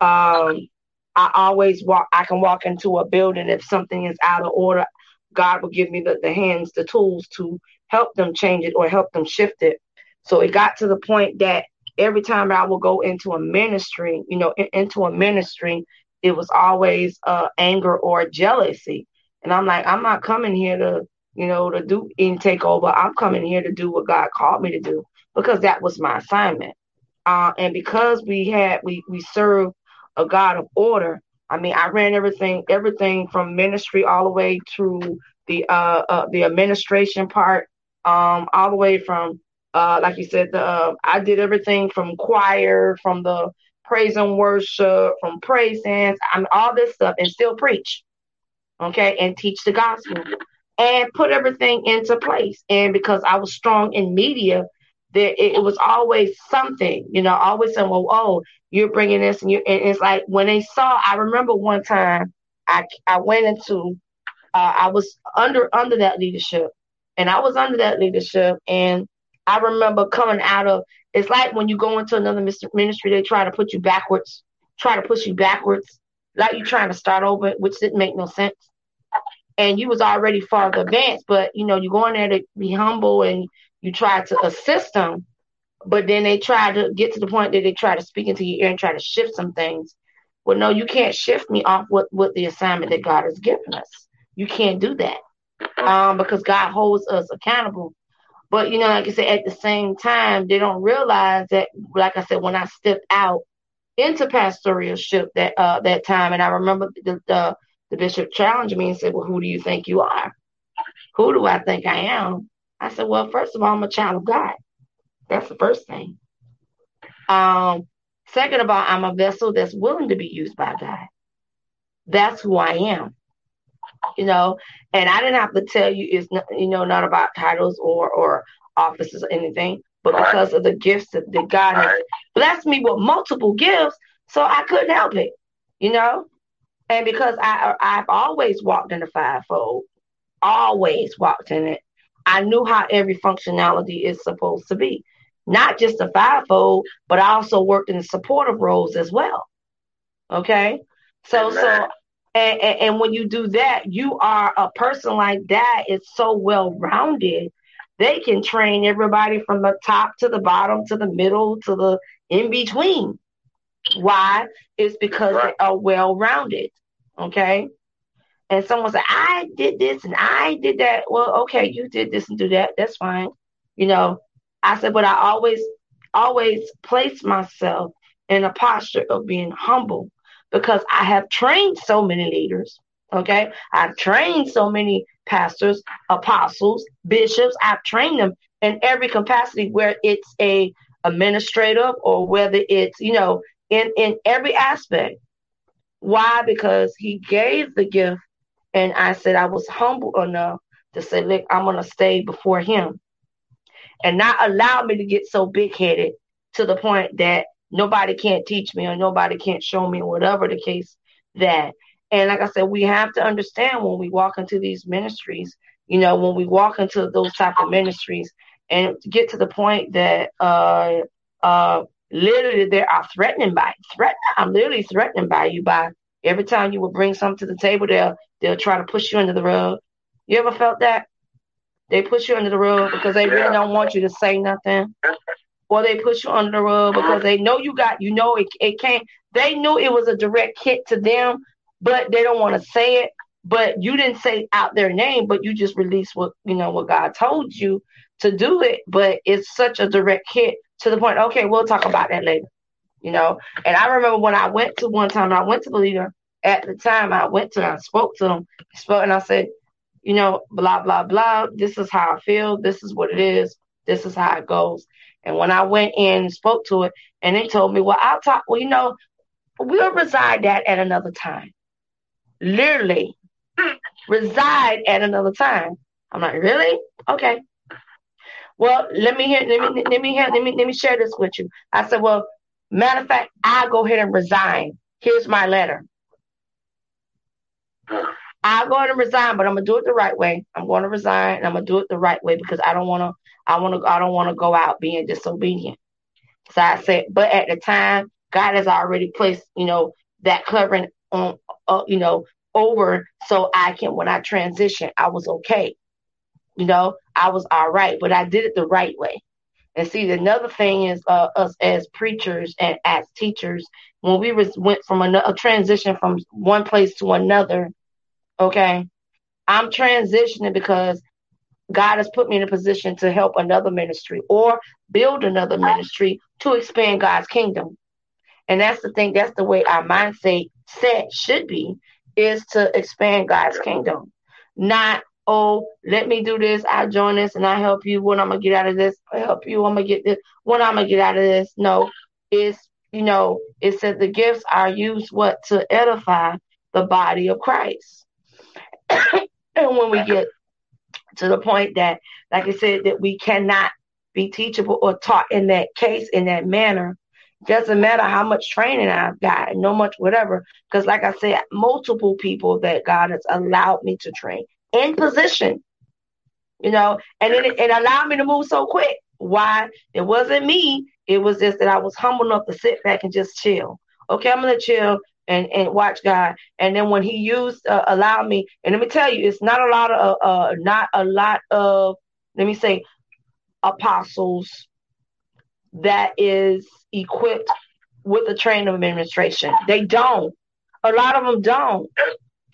Um, I always walk. I can walk into a building if something is out of order. God will give me the, the hands, the tools to help them change it or help them shift it. So it got to the point that every time I would go into a ministry, you know, in, into a ministry, it was always uh, anger or jealousy. And I'm like, I'm not coming here to you know, to do and take over. I'm coming here to do what God called me to do because that was my assignment. Uh, and because we had we we serve a God of order. I mean, I ran everything everything from ministry all the way to the uh, uh the administration part, um, all the way from uh like you said, the uh, I did everything from choir, from the praise and worship, from praise dance, I mean all this stuff, and still preach, okay, and teach the gospel and put everything into place. And because I was strong in media, there it, it was always something, you know, always saying, well, oh, you're bringing this, and you. And it's like when they saw. I remember one time I I went into, uh, I was under under that leadership, and I was under that leadership, and I remember coming out of. It's like when you go into another ministry, they try to put you backwards, try to push you backwards, like you're trying to start over, which didn't make no sense and you was already farther advanced, but you know, you go in there to be humble and you try to assist them, but then they try to get to the point that they try to speak into your ear and try to shift some things. Well, no, you can't shift me off what, what the assignment that God has given us. You can't do that. Um, because God holds us accountable. But you know, like I said, at the same time, they don't realize that, like I said, when I stepped out into pastoralship that uh that time, and I remember the, the the bishop challenged me and said, Well, who do you think you are? Who do I think I am? I said, Well, first of all, I'm a child of God. That's the first thing. Um, second of all, I'm a vessel that's willing to be used by God. That's who I am. You know, and I didn't have to tell you it's not, you know, not about titles or or offices or anything, but because of the gifts that, that God has blessed me with multiple gifts, so I couldn't help it. You know, and because I I've always walked in the fivefold, always walked in it, I knew how every functionality is supposed to be. Not just the fivefold, but I also worked in the supportive roles as well. Okay. So so and, and, and when you do that, you are a person like that is so well rounded. They can train everybody from the top to the bottom to the middle to the in between. Why? It's because right. they are well rounded. Okay. And someone said, I did this and I did that. Well, okay, you did this and do that. That's fine. You know, I said, but I always, always place myself in a posture of being humble because I have trained so many leaders. Okay. I've trained so many pastors, apostles, bishops. I've trained them in every capacity where it's a administrative or whether it's, you know, in, in every aspect. Why? Because he gave the gift, and I said I was humble enough to say, look, I'm gonna stay before him, and not allow me to get so big headed to the point that nobody can't teach me or nobody can't show me, whatever the case that. And like I said, we have to understand when we walk into these ministries, you know, when we walk into those type of ministries and get to the point that uh uh literally they are threatening by threat I'm literally threatening by you by every time you will bring something to the table, they'll they'll try to push you under the rug. You ever felt that? They push you under the rug because they really don't want you to say nothing. Or they push you under the rug because they know you got, you know, it, it can't. They knew it was a direct hit to them, but they don't want to say it. But you didn't say out their name, but you just released what, you know, what God told you to do it. But it's such a direct hit to the point, okay, we'll talk about that later. You know, and I remember when I went to one time, I went to the leader at the time, I went to, I spoke to them, spoke, and I said, you know, blah, blah, blah. This is how I feel. This is what it is. This is how it goes. And when I went in and spoke to it, and they told me, well, I'll talk, well, you know, we'll reside that at another time. Literally, [laughs] reside at another time. I'm like, really? Okay. Well, let me hear, let me, let me hear, let me, let me share this with you. I said, well, matter of fact, I'll go ahead and resign. Here's my letter. I'll go ahead and resign, but I'm gonna do it the right way. I'm going to resign, and I'm gonna do it the right way because I don't want to. I want to. I don't want to go out being disobedient. So I said, but at the time, God has already placed, you know, that covering on, uh, you know, over, so I can. When I transition, I was okay. You know, I was all right, but I did it the right way. And see, another thing is uh, us as preachers and as teachers, when we was, went from a, a transition from one place to another, Okay. I'm transitioning because God has put me in a position to help another ministry or build another ministry to expand God's kingdom. And that's the thing, that's the way our mindset set should be, is to expand God's kingdom. Not, oh, let me do this, I join this and I help you. When I'm gonna get out of this, I help you, I'm gonna get this, what I'm gonna get out of this. No, it's you know, it said the gifts are used what to edify the body of Christ. [coughs] and when we get to the point that, like I said, that we cannot be teachable or taught in that case, in that manner, doesn't matter how much training I've got, no much whatever. Because, like I said, multiple people that God has allowed me to train in position, you know, and it, it allowed me to move so quick. Why? It wasn't me. It was just that I was humble enough to sit back and just chill. Okay, I'm gonna chill and and watch God. And then when He used uh, allow me, and let me tell you, it's not a lot of uh, uh not a lot of let me say apostles that is equipped with the training of administration. They don't. A lot of them don't.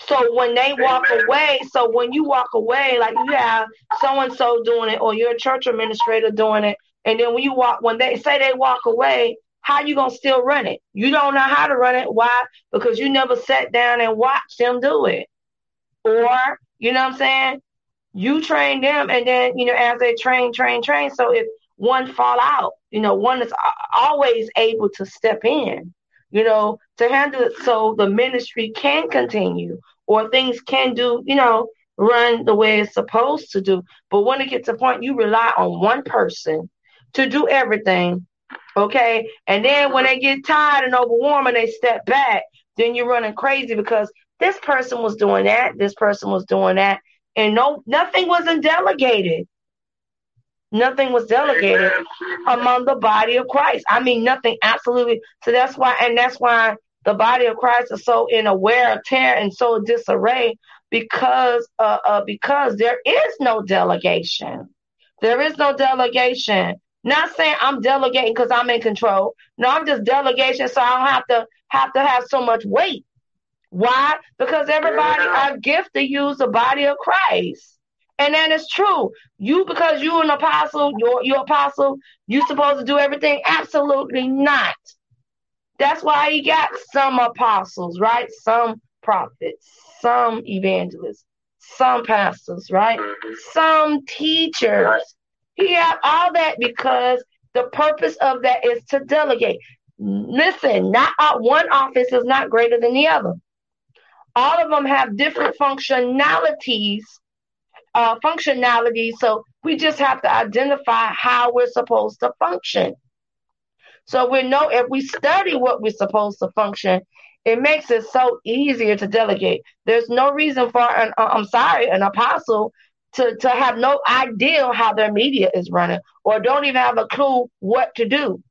So when they walk away, so when you walk away, like you have so and so doing it, or you're church administrator doing it, and then when you walk, when they say they walk away, how you gonna still run it? You don't know how to run it. Why? Because you never sat down and watched them do it. Or, you know what I'm saying? You train them and then, you know, as they train, train, train. So if one fall out, you know, one is always able to step in, you know, to handle it so the ministry can continue or things can do, you know, run the way it's supposed to do. But when it gets to a point you rely on one person to do everything, Okay. And then when they get tired and overwarm and they step back, then you're running crazy because this person was doing that, this person was doing that, and no nothing wasn't delegated. Nothing was delegated among the body of Christ. I mean nothing absolutely. So that's why and that's why the body of Christ is so in aware of tear and so disarray because uh, uh because there is no delegation. There is no delegation. Not saying I'm delegating because I'm in control. No, I'm just delegation so I don't have to have to have so much weight. Why? Because everybody are gifted to use the body of Christ. And that is true. You because you're an apostle, you're you're apostle, you supposed to do everything? Absolutely not. That's why he got some apostles, right? Some prophets, some evangelists, some pastors, right? Mm-hmm. Some teachers. He had all that because the purpose of that is to delegate. Listen, not uh, one office is not greater than the other. All of them have different functionalities, uh, functionalities. So we just have to identify how we're supposed to function. So we know if we study what we're supposed to function, it makes it so easier to delegate. There's no reason for an uh, I'm sorry, an apostle to, to have no idea how their media is running or don't even have a clue what to do.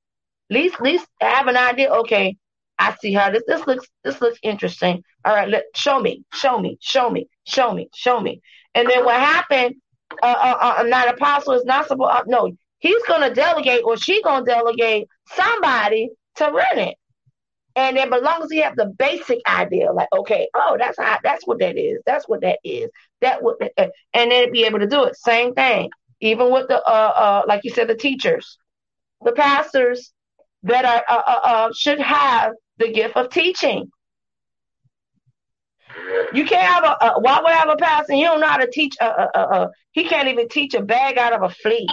At least, least have an idea. Okay, I see how this this looks this looks interesting. All right, let show me, show me, show me, show me, show me. And then what happened? Uh, uh, uh not apostle is not supposed. Uh, no, he's gonna delegate or she gonna delegate somebody to run it. And then, but long as you have the basic idea, like, okay, oh, that's how, that's what that is. That's what that is. That would, and then be able to do it. Same thing. Even with the, uh, uh, like you said, the teachers, the pastors that are, uh, uh, uh should have the gift of teaching. You can't have a, uh, why would I have a pastor? You don't know how to teach. A, uh, uh, uh, he can't even teach a bag out of a flea,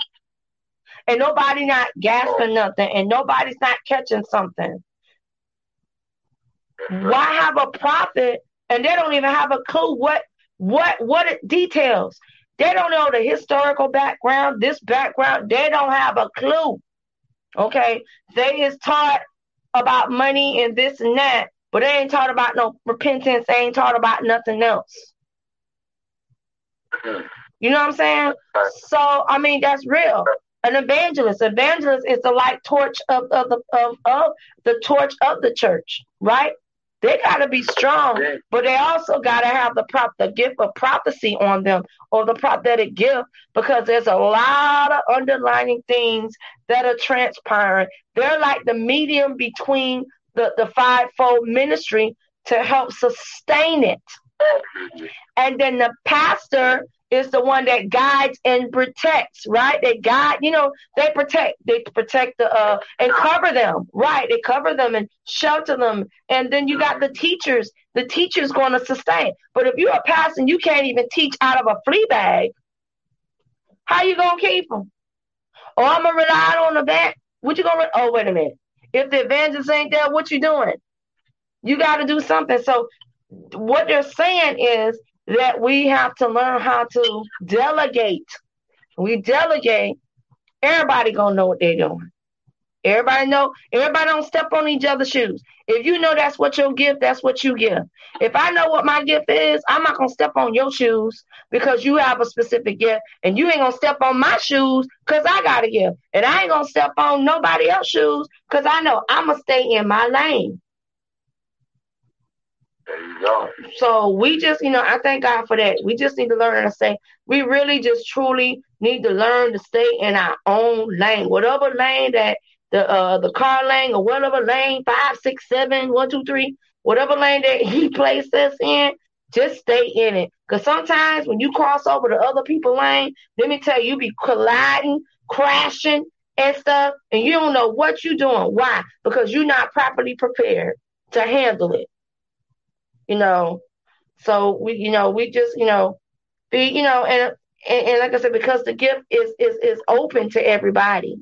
and nobody not gasping nothing, and nobody's not catching something. Why have a prophet and they don't even have a clue what what what it details? They don't know the historical background, this background. They don't have a clue. Okay, they is taught about money and this and that, but they ain't taught about no repentance. They ain't taught about nothing else. Hmm. You know what I'm saying? So I mean that's real. An evangelist, evangelist is the light torch of, of the of, of the torch of the church, right? They got to be strong, but they also got to have the prop, the gift of prophecy on them or the prophetic gift because there's a lot of underlining things that are transpiring. They're like the medium between the, the fivefold ministry to help sustain it. And then the pastor is the one that guides and protects, right? They guide, you know, they protect, they protect the uh and cover them, right? They cover them and shelter them. And then you got the teachers. The teacher's going to sustain. But if you're a pastor and you can't even teach out of a flea bag, how you gonna keep them? Oh, I'm gonna rely on the back. What you gonna? Re- oh, wait a minute. If the evangelist ain't there, what you doing? You got to do something. So what they're saying is that we have to learn how to delegate. We delegate, everybody gonna know what they're doing. Everybody know, everybody don't step on each other's shoes. If you know that's what your gift, that's what you give. If I know what my gift is, I'm not gonna step on your shoes because you have a specific gift, and you ain't gonna step on my shoes because I got a gift. And I ain't gonna step on nobody else's shoes because I know I'm gonna stay in my lane. So we just, you know, I thank God for that. We just need to learn to say, we really just truly need to learn to stay in our own lane. Whatever lane that the uh the car lane or whatever lane, five, six, seven, one, two, three, whatever lane that he [laughs] placed us in, just stay in it. Cause sometimes when you cross over to other people's lane, let me tell you, you be colliding, crashing and stuff, and you don't know what you're doing. Why? Because you're not properly prepared to handle it you know. So we, you know, we just, you know, be, you know, and, and, and like I said, because the gift is is is open to everybody,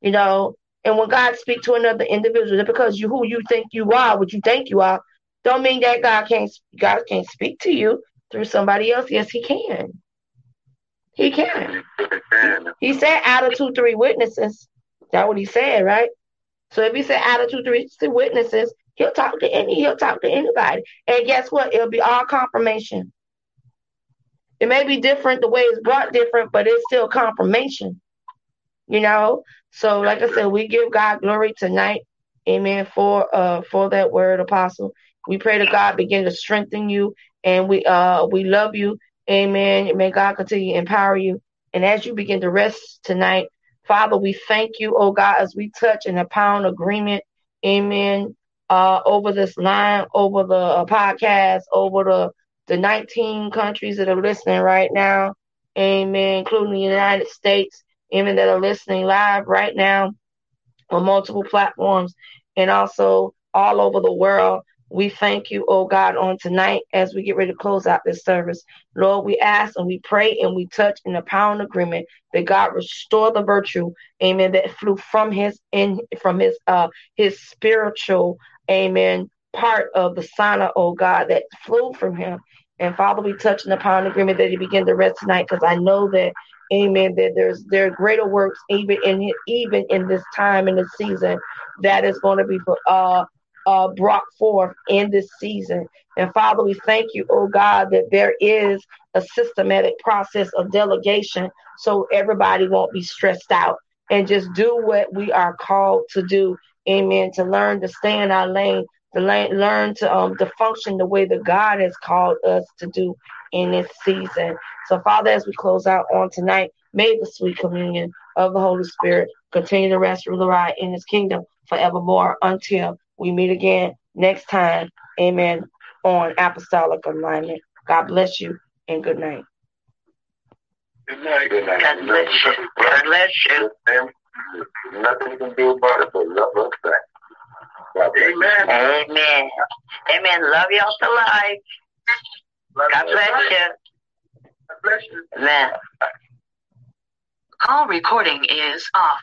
you know. And when God speaks to another individual, because you who you think you are, what you think you are, don't mean that God can't God can't speak to you through somebody else. Yes, He can. He can. He said out of two, three witnesses. That's what he said, right? So if he said out of two, three witnesses, He'll talk to any, he'll talk to anybody. And guess what? It'll be all confirmation. It may be different, the way it's brought different, but it's still confirmation. You know? So like I said, we give God glory tonight. Amen. For uh for that word, apostle. We pray to God begin to strengthen you and we uh we love you. Amen. May God continue to empower you. And as you begin to rest tonight, Father, we thank you, oh God, as we touch in a pound agreement. Amen uh, over this line, over the uh, podcast, over the the 19 countries that are listening right now. Amen, including the United States, even that are listening live right now on multiple platforms and also all over the world. We thank you, oh God, on tonight as we get ready to close out this service. Lord, we ask and we pray and we touch in the power and agreement that God restore the virtue, amen, that flew from his in from his uh his spiritual amen, part of the sauna, oh God, that flew from him And Father, we touching upon agreement that He begin to rest tonight because I know that, Amen, that there's there are greater works even in even in this time in this season that is going to be uh uh, brought forth in this season. And Father, we thank you, oh God, that there is a systematic process of delegation so everybody won't be stressed out and just do what we are called to do. Amen. To learn to stay in our lane, to learn to um to function the way that God has called us to do in this season. So, Father, as we close out on tonight, may the sweet communion of the Holy Spirit continue to rest, rule, ride in His kingdom forevermore until we meet again next time. Amen. On apostolic alignment. God bless you and good night. Good night. Good night. God bless you. God bless you. Nothing you can do about it but love us back. Amen. Amen. Amen. Love y'all to life. God bless you. God bless you. Amen. Call recording is off.